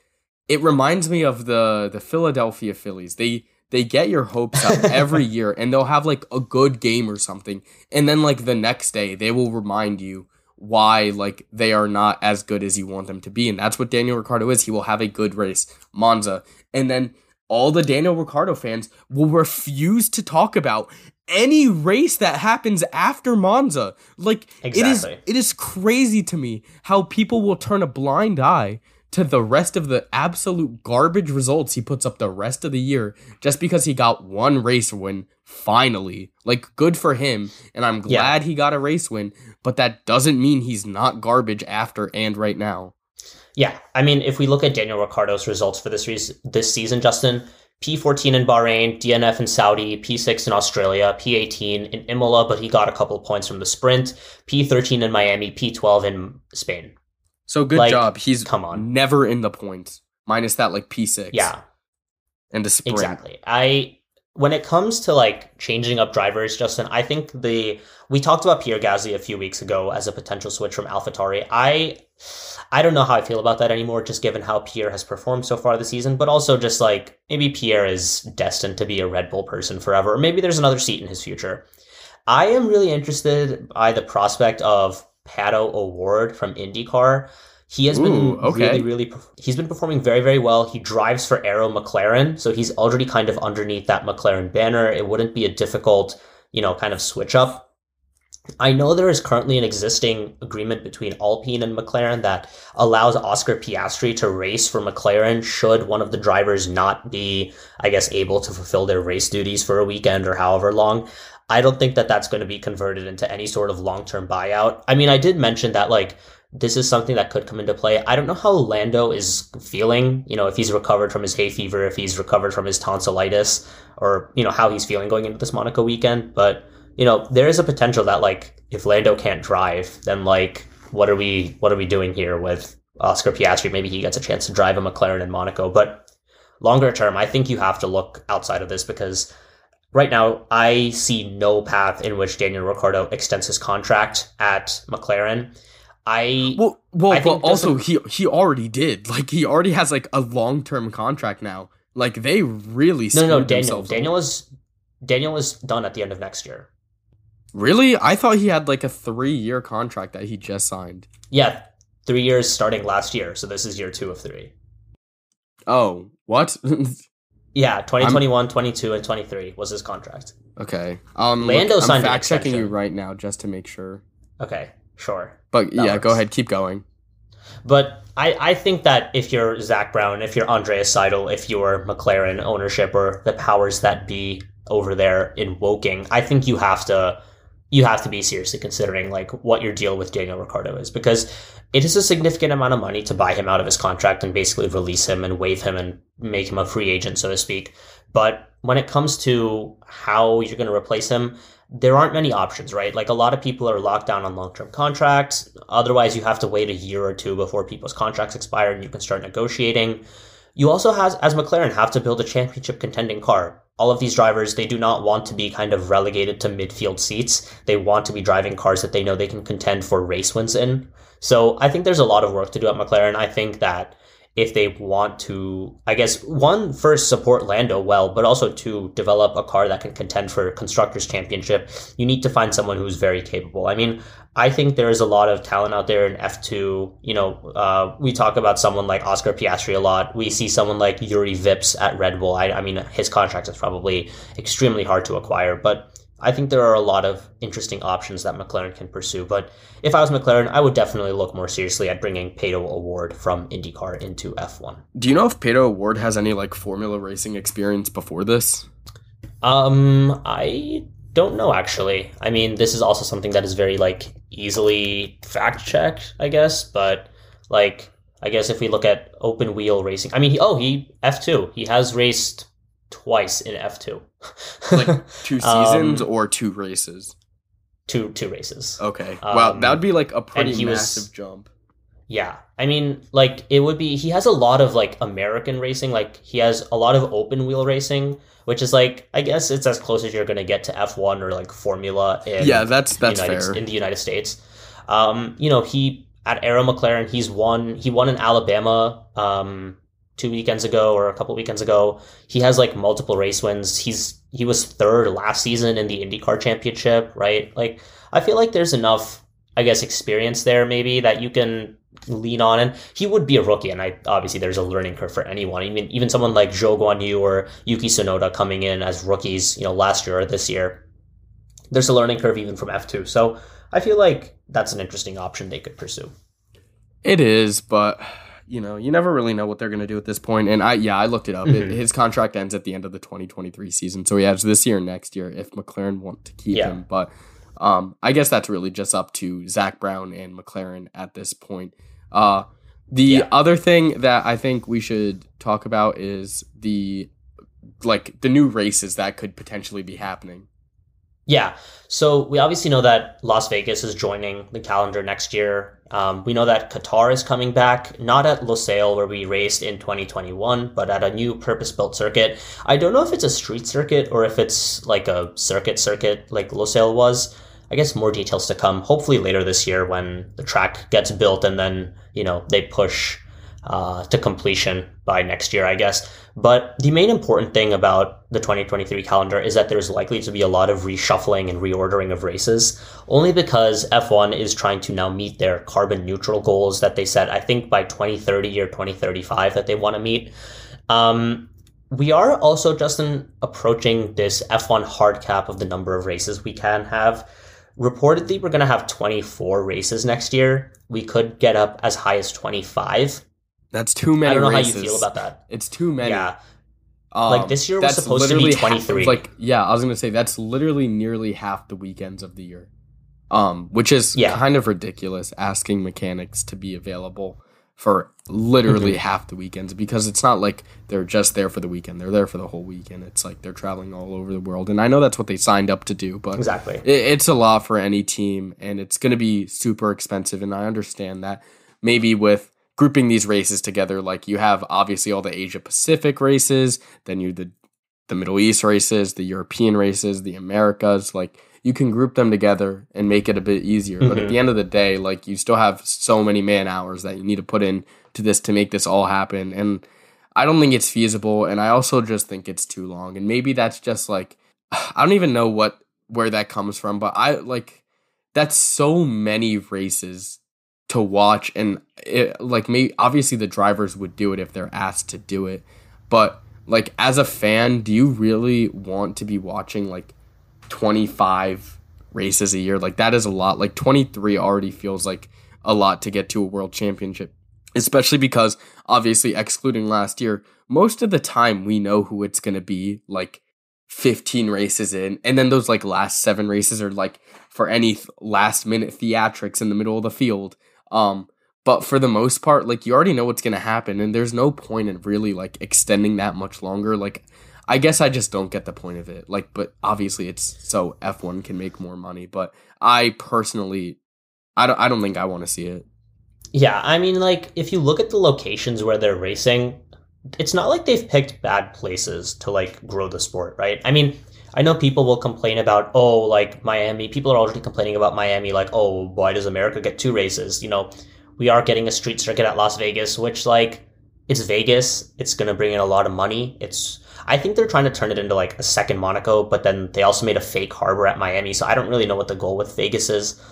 it reminds me of the the Philadelphia Phillies. They they get your hopes up every year and they'll have like a good game or something and then like the next day they will remind you why like they are not as good as you want them to be and that's what Daniel Ricciardo is he will have a good race Monza and then all the Daniel Ricciardo fans will refuse to talk about any race that happens after Monza like exactly. it is it is crazy to me how people will turn a blind eye to the rest of the absolute garbage results he puts up the rest of the year just because he got one race win finally. Like, good for him. And I'm glad yeah. he got a race win, but that doesn't mean he's not garbage after and right now. Yeah. I mean, if we look at Daniel Ricciardo's results for this, re- this season, Justin, P14 in Bahrain, DNF in Saudi, P6 in Australia, P18 in Imola, but he got a couple of points from the sprint, P13 in Miami, P12 in Spain. So good like, job. He's come on, never in the points minus that like P six. Yeah, and the sprint. Exactly. I when it comes to like changing up drivers, Justin, I think the we talked about Pierre Gasly a few weeks ago as a potential switch from AlphaTauri. I I don't know how I feel about that anymore, just given how Pierre has performed so far this season, but also just like maybe Pierre is destined to be a Red Bull person forever, or maybe there's another seat in his future. I am really interested by the prospect of Pato O'Ward from IndyCar. He has Ooh, been okay. really, really. He's been performing very, very well. He drives for Arrow McLaren, so he's already kind of underneath that McLaren banner. It wouldn't be a difficult, you know, kind of switch up. I know there is currently an existing agreement between Alpine and McLaren that allows Oscar Piastri to race for McLaren should one of the drivers not be, I guess, able to fulfill their race duties for a weekend or however long. I don't think that that's going to be converted into any sort of long term buyout. I mean, I did mention that like this is something that could come into play. I don't know how Lando is feeling, you know, if he's recovered from his hay fever, if he's recovered from his tonsillitis, or, you know, how he's feeling going into this Monaco weekend. But, you know, there is a potential that like if Lando can't drive, then like what are we what are we doing here with Oscar Piastri? Maybe he gets a chance to drive a McLaren in Monaco. But longer term, I think you have to look outside of this because right now I see no path in which Daniel Ricciardo extends his contract at McLaren. I Well, well, I but also he he already did. Like he already has like a long term contract now. Like they really no no Daniel Daniel over. is Daniel is done at the end of next year. really. I thought he had like a three year contract that he just signed. Yeah, three years starting last year, so this is year two of three. Oh, what? Yeah, 2021, 22, and 23 was his contract. okay. Um, Lando look, I'm signed an fact checking you right now just to make sure. Okay, sure. But yeah, go ahead, keep going. But I, I think that if you're Zak Brown, if you're Andreas Seidl, if you're McLaren ownership or the powers that be over there in Woking, I think you have to you have to be seriously considering like what your deal with Daniel Ricciardo is because it is a significant amount of money to buy him out of his contract and basically release him and waive him and make him a free agent, so to speak. But when it comes to how you're going to replace him, there aren't many options, right? Like a lot of people are locked down on long term contracts. Otherwise, you have to wait a year or two before people's contracts expire and you can start negotiating. You also has, as McLaren, have to build a championship contending car. All of these drivers, they do not want to be kind of relegated to midfield seats. They want to be driving cars that they know they can contend for race wins in. So I think there's a lot of work to do at McLaren. I think that if they want to, I guess, one, first support Lando well, but also to develop a car that can contend for Constructors' Championship, you need to find someone who's very capable. I mean, I think there is a lot of talent out there in F2. You know, uh, we talk about someone like Oscar Piastri a lot. We see someone like Juri Vips at Red Bull. I, I mean, his contract is probably extremely hard to acquire, but I think there are a lot of interesting options that McLaren can pursue. But if I was McLaren, I would definitely look more seriously at bringing Pato O'Ward from IndyCar into F1. Do you know if Pedro O'Ward has any like Formula racing experience before this? Um, I don't know actually. I mean, this is also something that is very like easily fact checked, I guess. But like, I guess if we look at open wheel racing, I mean, he, oh, he F two. He has raced twice in F two. Like two Um, seasons or two races? two two races. Okay. wow, um, that would be like a pretty he was- massive jump. Yeah. I mean, like it would be he has a lot of like American racing, like he has a lot of open wheel racing, which is like I guess it's as close as you're going to get to F1 or like Formula in yeah, that's that's United, fair. in the United States. Um, you know, he at Arrow McLaren, he's won he won in Alabama um two weekends ago or a couple weekends ago. He has like multiple race wins. He's he was third last season in the IndyCar championship, right? Like I feel like there's enough I guess experience there maybe that you can lean on and he would be a rookie and I obviously there's a learning curve for anyone. Mean even someone like Zhou Guanyu or Yuki Tsunoda coming in as rookies, you know, last year or this year. There's a learning curve even from F2. So I feel like that's an interesting option they could pursue. It is, but you know, you never really know what they're going to do at this point. And I, yeah, I looked it up. It, Mhm. his contract ends at the end of the 2023 season, so he has this year and next year if McLaren want to keep Yeah. him. But um, I guess that's really just up to Zak Brown and McLaren at this point. Uh, the Yeah. other thing that I think we should talk about is the like the new races that could potentially be happening. Yeah. So we obviously know that Las Vegas is joining the calendar next year. Um, we know that Qatar is coming back, not at Losail where we raced in 2021, but at a new purpose-built circuit. I don't know if it's a street circuit or if it's like a circuit circuit like Losail was. I guess more details to come. Hopefully later this year when the track gets built and then you know they push uh, to completion by next year, I guess. But the main important thing about the 2023 calendar is that there's likely to be a lot of reshuffling and reordering of races, only because F1 is trying to now meet their carbon neutral goals that they set, I think, by 2030 or 2035 that they want to meet. Um, we are also, Justin, approaching this F1 hard cap of the number of races we can have. Reportedly, we're going to have 24 races next year. We could get up as high as 25. That's too many. I don't know races. how you feel about that. It's too many. Yeah. Um, Like, this year was supposed to be literally half 23. like, yeah, I was gonna say that's literally nearly half the weekends of the year, um, which is Yeah. kind of ridiculous. Asking mechanics to be available for literally Mm-hmm. half the weekends because it's not like they're just there for the weekend; they're there for the whole weekend. It's like they're traveling all over the world, and I know that's what they signed up to do, but Exactly. it, it's a lot for any team and it's going to be super expensive and i understand that maybe with grouping these races together. Like you have obviously all the Asia Pacific races, then you the the Middle East races, the European races, the Americas. Like you can group them together and make it a bit easier. Mm-hmm. But at mm-hmm. the end of the day, like you still have so many man hours that you need to put in to this to make this all happen. And I don't think it's feasible. And I also just think it's too long. And maybe that's just like I don't even know what where that comes from, but I like that's so many races to watch and it, like me obviously the drivers would do it if they're asked to do it but like as a fan do you really want to be watching like 25 races a year? Like that is a lot. Like 23 already feels like a lot to get to a world championship especially because obviously excluding last year most of the time we know who it's going to be like 15 races in and then those like last 7 races are like for any th- last minute theatrics in the middle of the field um, but for the most part, like you already know what's gonna happen, and there's no point in really like extending that much longer. Like, I guess I just don't get the point of it. Like, but obviously it's so F1 can make more money. But I personally, I don't, I don't think I want to see it. Yeah, I mean, like if you look at the locations where they're racing, it's not like they've picked bad places to like grow the sport, right? I mean, I know people will complain about, oh, like Miami. People are already complaining about Miami, like, oh, why does America get two races? You know, we are getting a street circuit at Las Vegas, which, like, it's Vegas. It's going to bring in a lot of money. It's, I think they're trying to turn it into like a second Monaco, but then they also made a fake harbor at Miami. So I don't really know what the goal with Vegas is.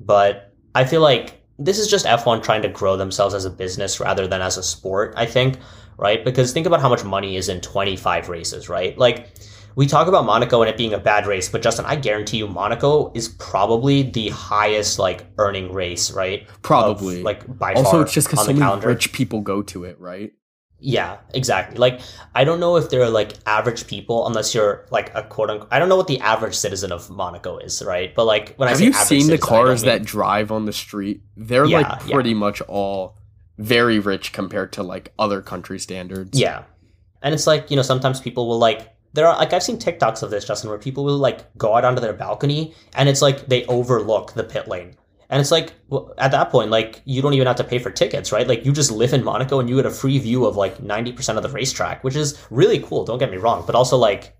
But I feel like this is just F1 trying to grow themselves as a business rather than as a sport, I think, right? Because think about how much money is in 25 races, right? Like, we talk about Monaco and it being a bad race, but Justin, I guarantee you, Monaco is probably the highest like earning race, right? Probably, of, like by also far. it's just because so many rich people go to it, right? Yeah, exactly. Like I don't know if they're like average people, unless you're like a quote unquote. I don't know what the average citizen of Monaco is, right? But like when have I say you seen citizen, the cars mean, that drive on the street? They're yeah, like pretty yeah. much all very rich compared to like other country standards. Yeah, and it's like you know sometimes people will like there are like I've seen TikToks of this, Justin, where people will like go out onto their balcony and it's like they overlook the pit lane. And it's like well, at that point, like you don't even have to pay for tickets, right? Like you just live in Monaco and you get a free view of like 90% of the racetrack, which is really cool. Don't get me wrong, but also like,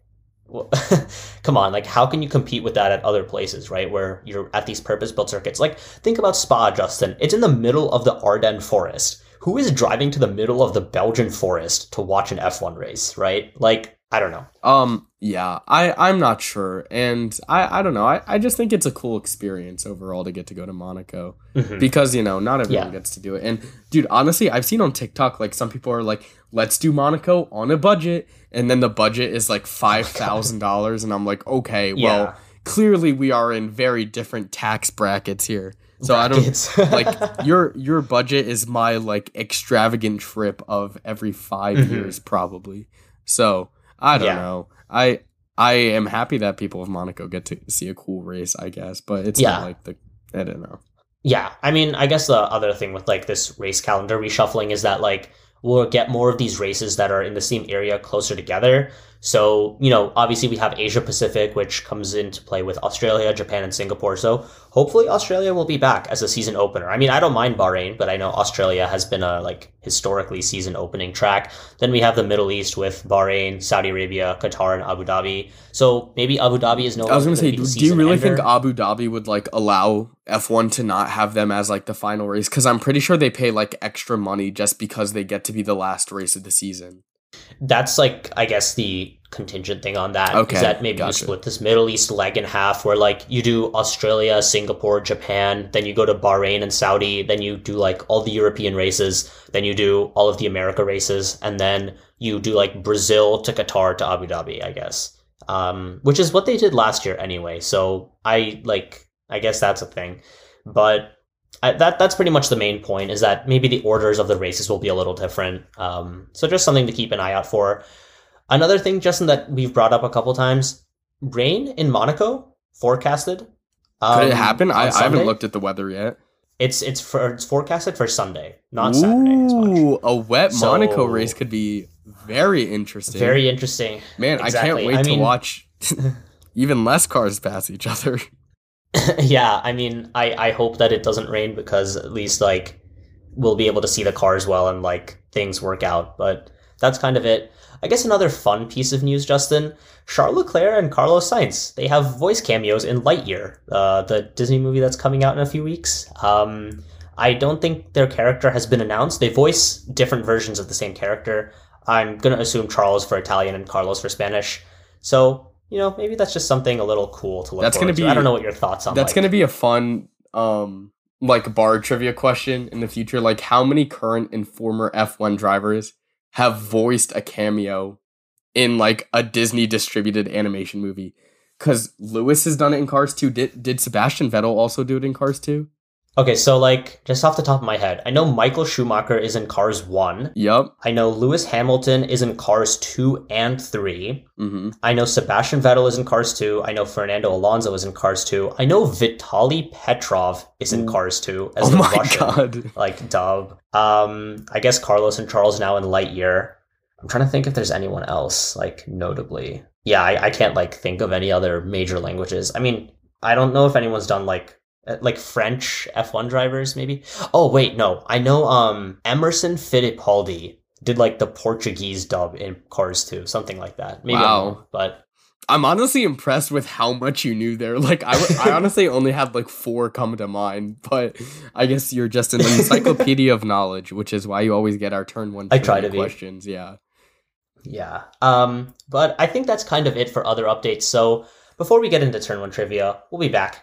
well, come on, like how can you compete with that at other places, right? Where you're at these purpose built circuits. Like think about Spa, Justin. It's in the middle of the Ardennes forest. Who is driving to the middle of the Belgian forest to watch an F1 race, right? Like I don't know. Um, yeah, I I'm not sure, and I I don't know. I I just think it's a cool experience overall to get to go to Monaco mm-hmm. because you know not everyone yeah. gets to do it. And dude, honestly, I've seen on TikTok like some people are like, let's do Monaco on a budget, and then the budget is like five thousand dollars, and I'm like, okay, yeah. well, clearly we are in very different tax brackets here. So. I don't like your your budget is my like extravagant trip of every 5 mm-hmm. years probably. So I don't yeah. know. I I am happy that people of Monaco get to see a cool race, I guess, but it's yeah. not like the I don't know. Yeah, I mean, I guess the other thing with like this race calendar reshuffling is that like we'll get more of these races that are in the same area closer together. So, you know, obviously we have Asia Pacific, which comes into play with Australia, Japan, and Singapore. So hopefully Australia will be back as a season opener. I mean, I don't mind Bahrain, but I know Australia has been a like historically season opening track. Then we have the Middle East with Bahrain, Saudi Arabia, Qatar, and Abu Dhabi. So maybe Abu Dhabi is no. I was going to say, do, do you really ender. think Abu Dhabi would like allow F1 to not have them as like the final race? Because I'm pretty sure they pay like extra money just because they get to be the last race of the season that's like I guess the contingent thing on that okay, is that maybe gotcha. you split this Middle East leg in half where like you do Australia, Singapore, Japan, then you go to Bahrain and Saudi, then you do like all the European races, then you do all of the America races, and then you do like Brazil to Qatar to Abu Dhabi, I guess. Um, which is what they did last year anyway. So I like I guess that's a thing. But I, that that's pretty much the main point is that maybe the orders of the races will be a little different. Um, so just something to keep an eye out for. Another thing, Justin, that we've brought up a couple times: rain in Monaco forecasted. Um, Could it um, happen? I, I, haven't looked at the weather yet. It's it's for it's forecasted for Sunday, not Ooh, Saturday. Ooh, a wet so, Monaco race could be very interesting. Very interesting. Man, exactly. I can't wait I to mean, watch even less cars pass each other. yeah, I mean, I, I hope that it doesn't rain because at least like we'll be able to see the cars well and like things work out. But that's kind of it. I guess another fun piece of news, Justin. Charles Leclerc and Carlos Sainz, they have voice cameos in Lightyear, uh, the Disney movie that's coming out in a few weeks. Um, I don't think their character has been announced. They voice different versions of the same character. I'm to assume Charles for Italian and Carlos for Spanish. So, you know, maybe that's just something a little cool to look That's gonna to. be- I don't know what your thoughts on That's like, gonna be a fun um like bar trivia question in the future. Like how many current and former F1 drivers have voiced a cameo in like a Disney distributed animation movie? Cause Lewis has done it in Cars 2. Did did Sebastian Vettel also do it in Cars 2? Okay, so like just off the top of my head, I know Michael Schumacher is in Cars 1. Yup. I know Lewis Hamilton is in Cars 2 and 3. Mm-hmm. I know Sebastian Vettel is in Cars 2. I know Fernando Alonso is in Cars 2. I know Vitaly Petrov is in Cars 2 as Oh the my Russian god. like dub. Um, I guess Carlos and Charles now in Lightyear. I'm trying to think if there's anyone else like notably. Yeah, I, I can't like think of any other major languages. I mean, I don't know if anyone's done like like French F1 drivers maybe. Oh wait, no. I know um Emerson Fittipaldi did like the Portuguese dub in Cars 2, something like that. Maybe Wow. but I'm honestly impressed with how much you knew there. Like I, w- I honestly only had like four come to mind, but I guess you're just an encyclopedia of knowledge, which is why you always get our turn one. I try trivia to be. questions. Yeah. Yeah. Um, but I think that's kind of it for other updates. So before we get into turn one trivia, we'll be back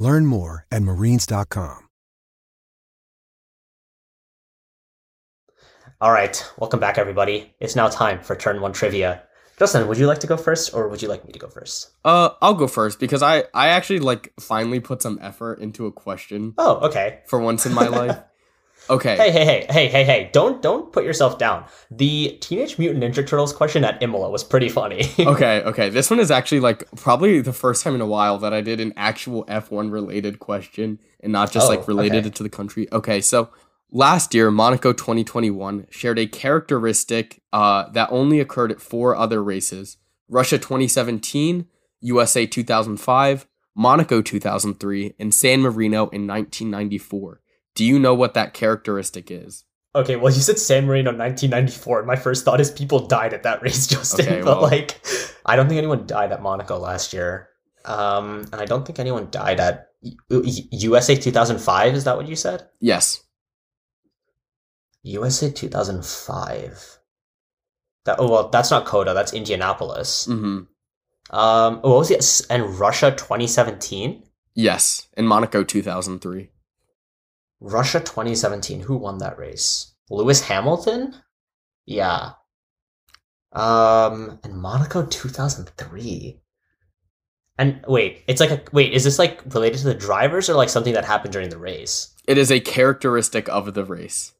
Learn more at marines.com. All right, welcome back, everybody. It's now time for turn one trivia. Justin, would you like to go first, or would you like me to go first? Uh, I'll go first because I I actually like finally put some effort into a question Oh, okay. for once in my life. Okay. Hey, hey, hey, hey, hey, hey! Don't don't put yourself down. The Teenage Mutant Ninja Turtles question at Imola was pretty funny. okay, okay. This one is actually like probably the first time in a while that I did an actual F1 related question and not just Oh, like related okay. to the country. Okay, so last year, Monaco 2021 shared a characteristic uh, that only occurred at four other races Russia 2017, USA 2005, Monaco 2003, and San Marino in 1994. Do you know what that characteristic is? Okay, well, you said San Marino 1994. My first thought is people died at that race, Justin. Okay, but well- like, I don't think anyone died at Monaco last year. Um, and I don't think anyone died at U- USA 2005. Is that what you said? Yes. USA 2005. That oh well, that's not COTA. That's Indianapolis. hmm Um, what was it? And Russia 2017. Yes. In Monaco 2003. Russia 2017. Who won that race? Lewis Hamilton? Yeah. Um, and Monaco 2003. And wait, it's like a wait, is this like related to the drivers or like something that happened during the race? It is a characteristic of the race.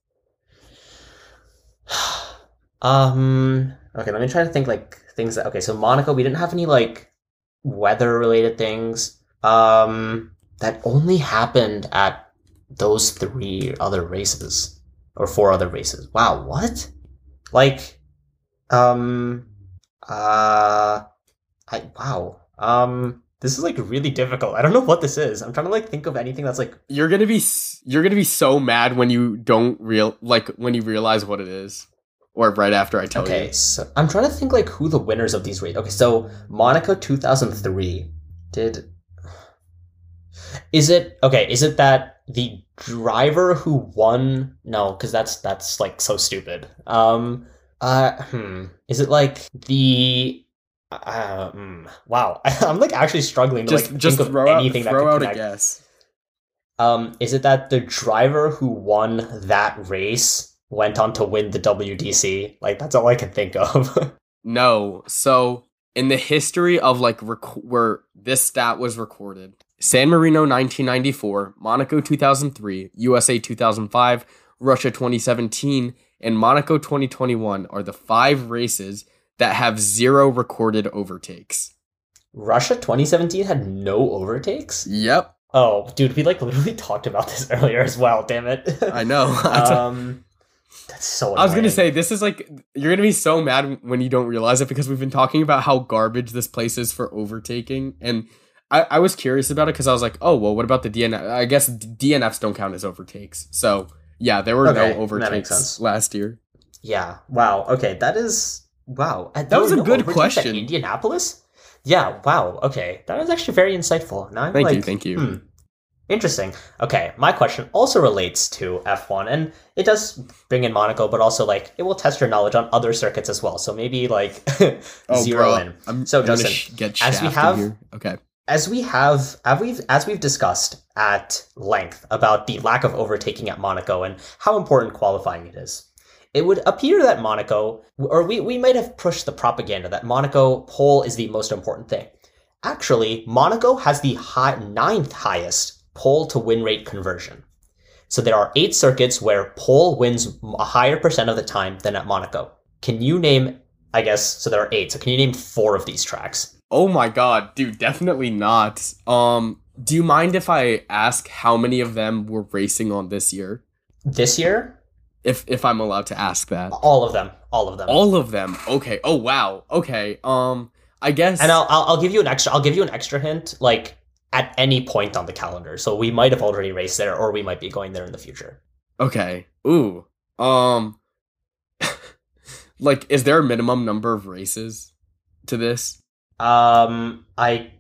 um, okay, let me try to think like things that okay, so Monaco, we didn't have any like weather related things. Um, that only happened at those three other races or four other races. Wow, what? Like, um, uh, I wow. Um, this is like really difficult. I don't know what this is. I'm trying to like think of anything that's like You're gonna be s- you're gonna be so mad when you don't real like when you realize what it is, or right after I tell okay. you. Okay, so I'm trying to think like who the winners of these races. Okay, so Monaco 2003 did. Is it okay? Is it that the driver who won? No, because that's that's like so stupid. Um. Uh. Hmm. Is it like the? Hmm, wow, I'm like actually struggling to Just like just think of out anything that throw could out connect. a guess. Um, is it that the driver who won that race went on to win the WDC? Like that's all I can think of. No. So in the history of like rec- where this stat was recorded, San Marino 1994, Monaco 2003, USA 2005, Russia 2017, and Monaco 2021 are the five races that have zero recorded overtakes. Russia 2017 had no overtakes? Yep. Oh, dude, we like literally talked about this earlier as well, damn it. I know. um that's so I was gonna say this is like you're gonna be so mad when you don't realize it because we've been talking about how garbage this place is for overtaking, and I, I was curious about it because I was like, oh well, what about the DNF? I guess DNFs don't count as overtakes, so yeah, there were Okay, no overtakes last year. Yeah. Wow. Okay, that is wow. Uh, That was a no good question. Indianapolis? Yeah, wow. Okay. That was actually very insightful. Now I'm Thank you, thank you. hmm, Interesting. Okay, my question also relates to F1, and it does bring in Monaco, but also like it will test your knowledge on other circuits as well. So maybe like Oh, zero bro, in. I'm, So, I'm Justin, sh- get as we have- here. Okay. As we have as we've as we've discussed at length about the lack of overtaking at Monaco and how important qualifying it is. It would appear that Monaco or we, we might have pushed the propaganda that Monaco pole is the most important thing. Actually, Monaco has the high, ninth highest pole to win rate conversion. So there are eight circuits where pole wins a higher percent of the time than at Monaco. Can you name, I guess, so there are eight. So can you name four of these tracks? Oh my god, dude, definitely not. Um, do you mind if I ask how many of them were racing on this year? This year, If if I'm allowed to ask that. all of them, all of them. All of them. Okay. Oh wow. Okay. Um I guess and I'll, I'll I'll give you an extra I'll give you an extra hint like at any point on the calendar. So we might have already raced there or we might be going there in the future. Okay. Ooh. Um like is there a minimum number of races to this? Um I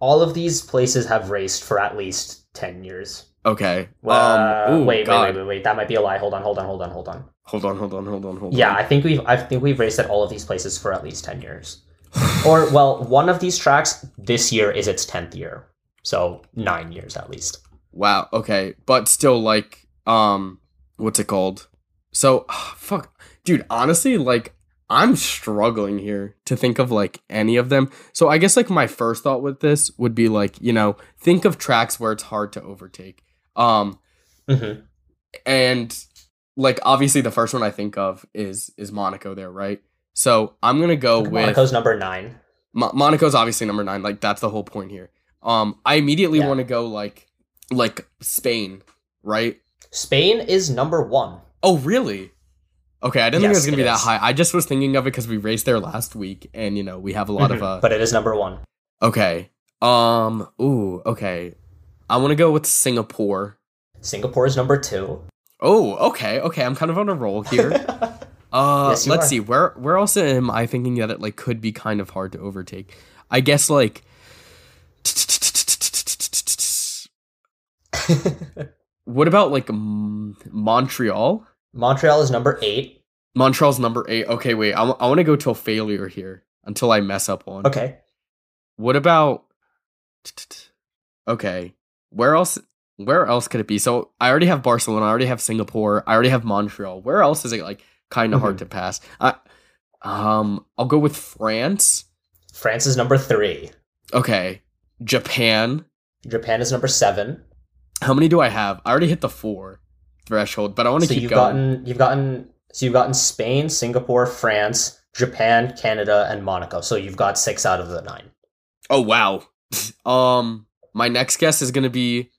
all of these places have raced for at least 10 years. Okay. Well, um ooh, wait, wait, God. wait, wait, wait. That might be a lie. Hold on, hold on, hold on, hold on. Hold on, hold on, hold on, hold on. Yeah. I think we've I think we've raced at all of these places for at least 10 years. or well, one of these tracks this year is its 10th year. So 9 years at least. Wow. Okay. But still like um what's it called? So fuck dude, honestly like I'm struggling here to think of like any of them. So I guess like my first thought with this would be like, you know, think of tracks where it's hard to overtake. Um Mhm. and like obviously the first one I think of is is Monaco there, right? So I'm gonna go with Monaco's number 9. Mo- Monaco's obviously number nine. Like that's the whole point here. Um, I immediately Yeah. want to go like like Spain, right? Spain is number 1. Oh, really? Okay, I didn't think it was gonna be that is. high. I just was thinking of it because we raced there last week, and you know we have a lot of Mhm. uh. but it is number 1. Okay. Um. Ooh. Okay. I want to go with Singapore. Singapore is number 2. Oh. Okay. Okay. I'm kind of on a roll here. Uh, Yes, let's are. see. Where where else am I thinking that it like could be kind of hard to overtake? I guess like. What about like M- Montreal? Montreal is number 8. Montreal's number eight. Okay, wait. I, want to go till failure here until I mess up one. Okay. What about? Okay, where else? Where else could it be? So I already have Barcelona. I already have Singapore. I already have Montreal. Where else is it like kind of hard Mhm. to pass? I, um, I'll go with France. France is number 3. Okay, Japan. Japan is number 7. How many do I have? I already hit the four threshold, but I want to So keep you've going. gotten you've gotten so you've gotten Spain, Singapore, France, Japan, Canada, and Monaco. So you've got 6 out of the 9. Oh wow. um, my next guess is gonna be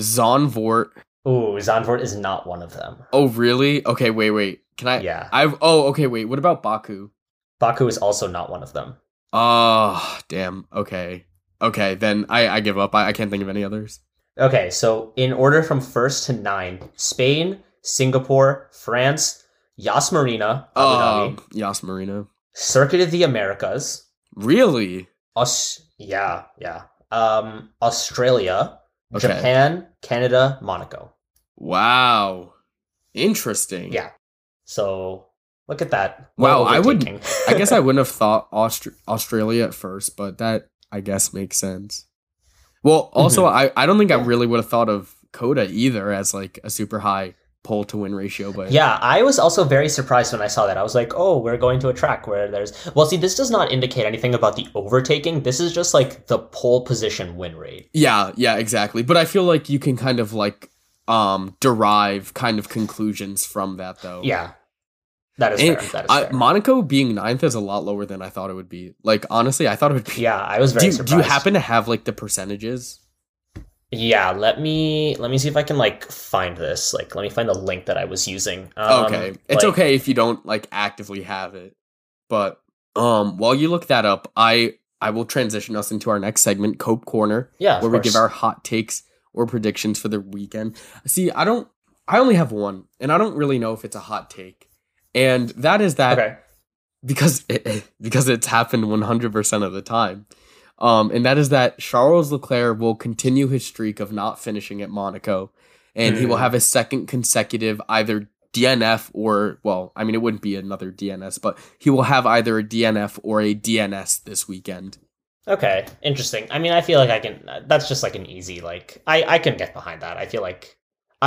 Zandvoort. Ooh, Zandvoort is not one of them. Oh really? Okay, wait, wait. Can I? Yeah. I've. Oh, okay. Wait. What about Baku? Baku is also not one of them. Oh, damn. Okay. Okay. Then I I give up. I, I can't think of any others. Okay, so in order from first to nine, Spain, Singapore, France, Yas Marina, Abu Dhabi, Um, Yas Marina. Circuit of the Americas, Really? Aus- yeah, yeah, um, Australia, Okay. Japan, Canada, Monaco. Wow. Interesting. Yeah. So look at that. Wow, I would-. I guess I wouldn't have thought Aust- Australia at first, but that I guess makes sense. Well, also I I don't think I Mm-hmm. Really would have thought of COTA either as like a super high pull to win ratio, but Yeah, I was also very surprised when I saw that. I was like, "Oh, we're going to a track where there's." Well, see, this does not indicate anything about the overtaking. This is just like the pole position win rate. Yeah, yeah, exactly. But I feel like you can kind of like um derive kind of conclusions from that though. Yeah, that is fair. That is I, fair. Monaco being ninth is a lot lower than I thought it would be. Like honestly, I thought it would be. yeah, I was Do very you, surprised. do you happen to have like the percentages? Yeah, let me let me see if I can like find this. Like, let me find the link that I was using. Um, okay, it's like- okay if you don't like actively have it. But um, while you look that up, I I will transition us into our next segment, Cope Corner. Yeah, where we give our hot takes or predictions for the weekend. See, I don't I only have one, and I don't really know if it's a hot take. And that is that okay. because it, because it's happened 100% of the time. Um, and that is that Charles Leclerc will continue his streak of not finishing at Monaco, and he will Hmm. have his second consecutive either DNF or well, I mean it wouldn't be another DNS, but he will have either a DNF or a DNS this weekend. Okay, interesting. I mean, I feel like I can. That's just like an easy like. I I can get behind that. I feel like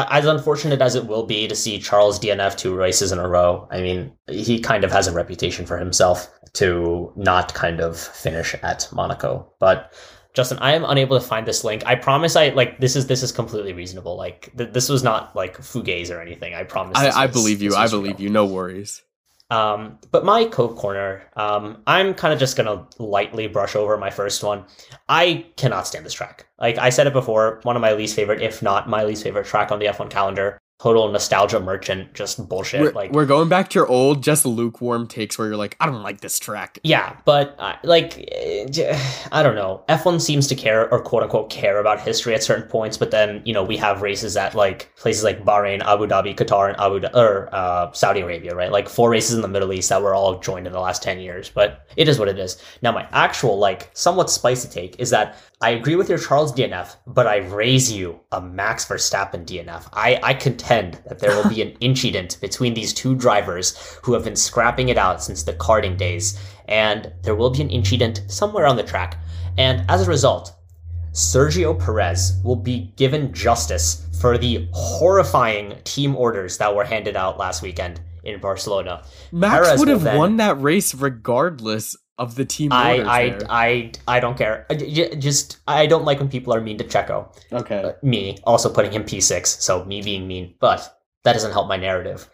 as unfortunate as it will be to see Charles DNF two races in a row. I mean, he kind of has a reputation for himself to not kind of finish at Monaco. But Justin, I am unable to find this link. I promise. I like this is this is completely reasonable. Like th- this was not like fugazi or anything. I promise. I, I believe you. I believe real. you. No worries. Um, but my Cope corner, um, I'm kind of just gonna lightly brush over my first one. I cannot stand this track. Like I said it before, one of my least favorite, if not my least favorite track on the F1 calendar. Total nostalgia merchant, just bullshit. We're, like we're going back to your old, just lukewarm takes where you're like, I don't like this track. Yeah, but uh, like, i don't know. F1 seems to care or quote unquote care about history at certain points, but then you know we have races at like places like Bahrain, Abu Dhabi, Qatar, and Abu Dha- or uh, Saudi Arabia, right? Like four races in the Middle East that were all joined in the last ten years. But it is what it is. Now, my actual like somewhat spicy take is that I agree with your Charles DNF, but I raise you a Max Verstappen DNF. I, I contend that there will be an incident between these two drivers who have been scrapping it out since the karting days, and there will be an incident somewhere on the track. And as a result, Sergio Perez will be given justice for the horrifying team orders that were handed out last weekend in Barcelona. Max Perez would have then- won that race regardless of the team I I, there. I I don't care. Uh, I- j- Just I don't like when people are mean to Checo. okay. Uh, me also putting him P6, so me being mean, but that doesn't help my narrative.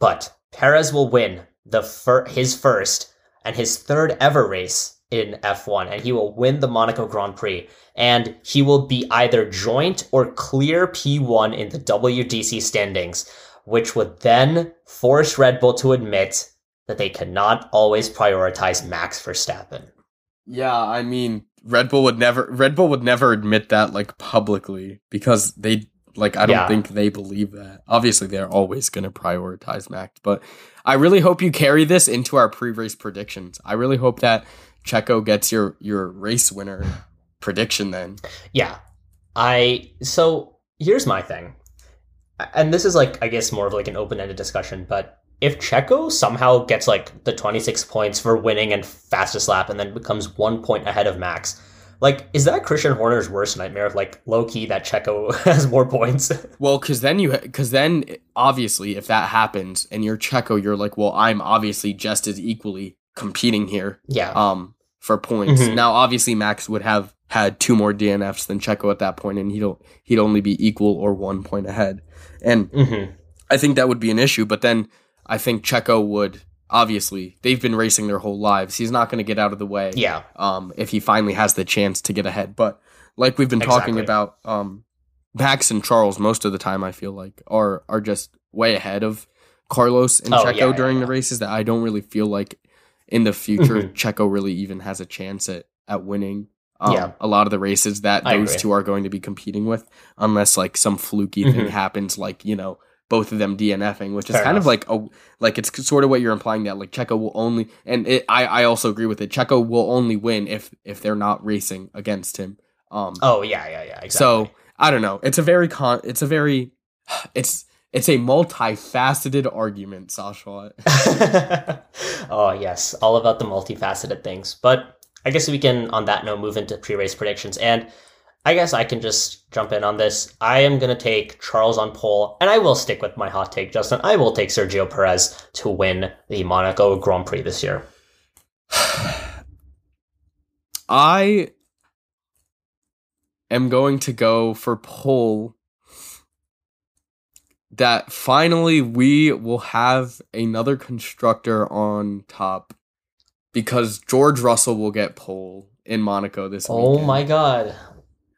But Perez will win the fir- his first and his third ever race in F1, and he will win the Monaco Grand Prix. And he will be either joint or clear P1 in the WDC standings, which would then force Red Bull to admit that they cannot always prioritize Max Verstappen. Yeah, I mean, Red Bull would never Red Bull would never admit that like publicly because they like I don't Yeah. think they believe that. Obviously, they're always going to prioritize Max, but I really hope you carry this into our pre-race predictions. I really hope that Checo gets your your race winner prediction then. Yeah. I so here's my thing. And this is like I guess more of like an open-ended discussion, but if Checo somehow gets like the 26 points for winning and fastest lap and then becomes 1 point ahead of Max, like is that Christian Horner's worst nightmare of like low key that Checo has more points? Well, because then you because then obviously if that happens and you're Checo, you're like, well, I'm obviously just as equally competing here. yeah. um for points. Mhm. Now obviously Max would have had two more DNFs than Checo at that point and he'd he'd only be equal or 1 point ahead. And Mhm. I think that would be an issue, but then I think Checo would obviously they've been racing their whole lives. He's not going to get out of the way Yeah. um if he finally has the chance to get ahead. But like we've been talking about um Max and Charles most of the time I feel like are are just way ahead of Carlos and Oh, Checo yeah, yeah, during the races that I don't really feel like in the future Mhm. Checo really even has a chance at at winning um, Yeah. a lot of the races that I those agree. two are going to be competing with unless like some fluky thing Mhm. happens like you know both of them DNFing which is Fair kind of like a like it's sort of what you're implying that like Checo will only and it, I I also agree with it Checo will only win if if they're not racing against him um Oh, yeah, yeah, yeah. Exactly. so I don't know it's a very con it's a very it's it's a multifaceted argument Sasha oh yes, all about the multifaceted things. But I guess we can, on that note, move into pre-race predictions. And I guess I can just jump in on this. I am gonna take Charles on pole, and I will stick with my hot take, Justin. I will take Sergio Perez to win the Monaco Grand Prix this year. I am going to go for pole that finally we will have another constructor on top because George Russell will get pole in Monaco this weekend. Oh my god.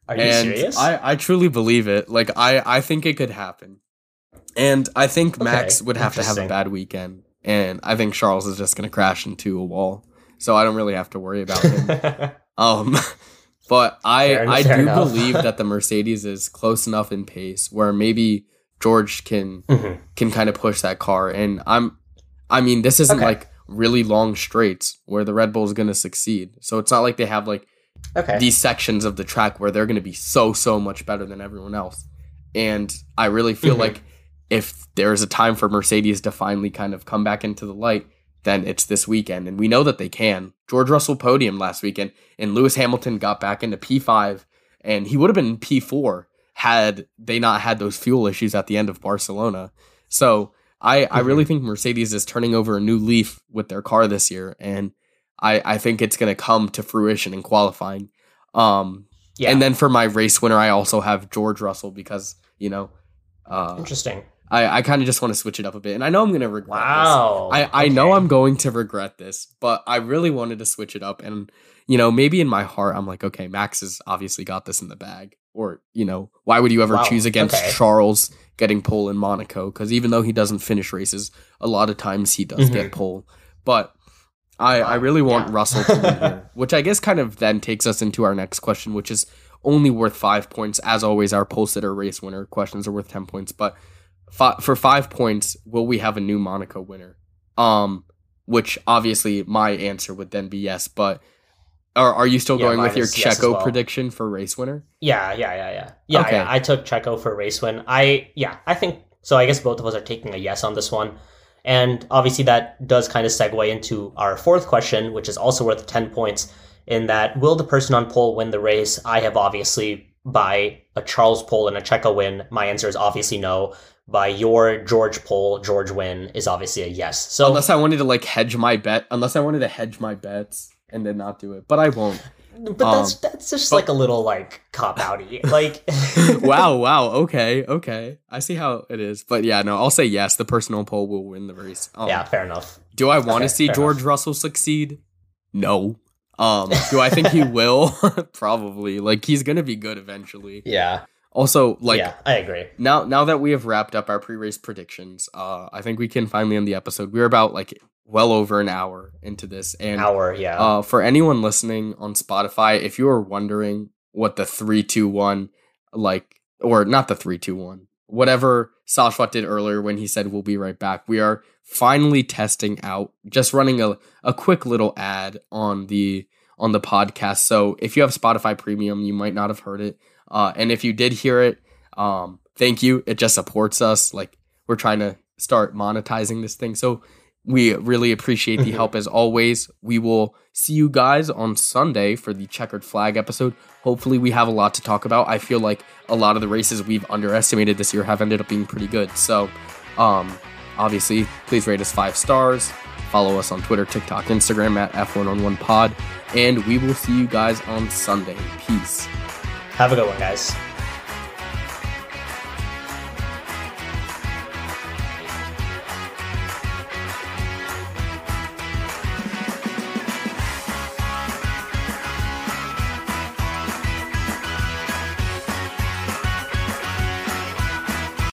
Are you and serious? I, I truly believe it. Like I, I think it could happen. And I think Max would have to have a bad weekend. And I think Charles is just gonna crash into a wall. So I don't really have to worry about him. um but I Fair I fair do enough. believe that the Mercedes is close enough in pace where maybe George can Mhm. can kind of push that car. And I'm, I mean, this isn't Okay. like really long straights where the Red Bull is going to succeed. So it's not like they have like Okay. these sections of the track where they're going to be so so much better than everyone else. And I really feel Mhm. like if there's a time for Mercedes to finally kind of come back into the light, then it's this weekend. And we know that they can. George Russell podium last weekend, and Lewis Hamilton got back into P5, and he would have been P4 had they not had those fuel issues at the end of Barcelona. So I, I really think Mercedes is turning over a new leaf with their car this year, and I, I think it's going to come to fruition in qualifying. Um, yeah. And then for my race winner, I also have George Russell because you know, uh, Interesting. I, I kind of just want to switch it up a bit, and I know I'm going to regret Wow. this. I, I know I'm going to regret this, but I really wanted to switch it up, and you know, maybe in my heart, I'm like, okay, Max has obviously got this in the bag, or you know, why would you ever Wow, choose against okay. Charles getting pole in Monaco? Because even though he doesn't finish races, a lot of times he does Mhm. get pole, but. I, I really want yeah. Russell to win here, which I guess kind of then takes us into our next question, which is only worth five points. As always, our pole sitter race winner questions are worth 10 points, but fi- for five points, will we have a new Monaco winner? Um, which obviously my answer would then be yes, but are, are you still Yeah, going with your yes Checo well. prediction for race winner? Yeah, yeah, yeah, yeah. Yeah, Okay. yeah. I took Checo for race win. I yeah, I think so. I guess both of us are taking a yes on this one. And obviously that does kind of segue into our fourth question, which is also worth 10 points, in that will the person on pole win the race? I have obviously by a Charles pole and a Checo win, my answer is obviously no. By your George pole, George win is obviously a yes. So Unless I wanted to like hedge my bet, unless I wanted to hedge my bets and then not do it, but I won't. But that's that's just but- like a little like cop outy. Like wow, wow, okay, okay. I see how it is. But yeah, no, I'll say yes, the personal pole will win the race. Um, yeah, fair enough. Do I want to Okay, see George enough. Russell succeed? No. Um, do I think he will? Probably. Like he's gonna be good eventually. Yeah. Also, like yeah, I agree. now now that we have wrapped up our pre-race predictions, uh, I think we can finally end the episode. We're about like well over an hour into this, and Hour, yeah. uh, for anyone listening on Spotify, if you are wondering what the three, two, one, like, or not the three, two, one, whatever Sashwat did earlier when he said we'll be right back, we are finally testing out, just running a, a quick little ad on the on the podcast. So if you have Spotify Premium, you might not have heard it, uh, and if you did hear it, um, thank you. It just supports us. Like we're trying to start monetizing this thing, so we really appreciate the Mhm. help as always. We will see you guys on Sunday for the checkered flag episode. Hopefully, we have a lot to talk about. I feel like a lot of the races we've underestimated this year have ended up being pretty good. So, um, obviously, please rate us five stars. Follow us on Twitter, TikTok, Instagram at F1on1pod. And we will see you guys on Sunday. Peace. Have a good one, guys.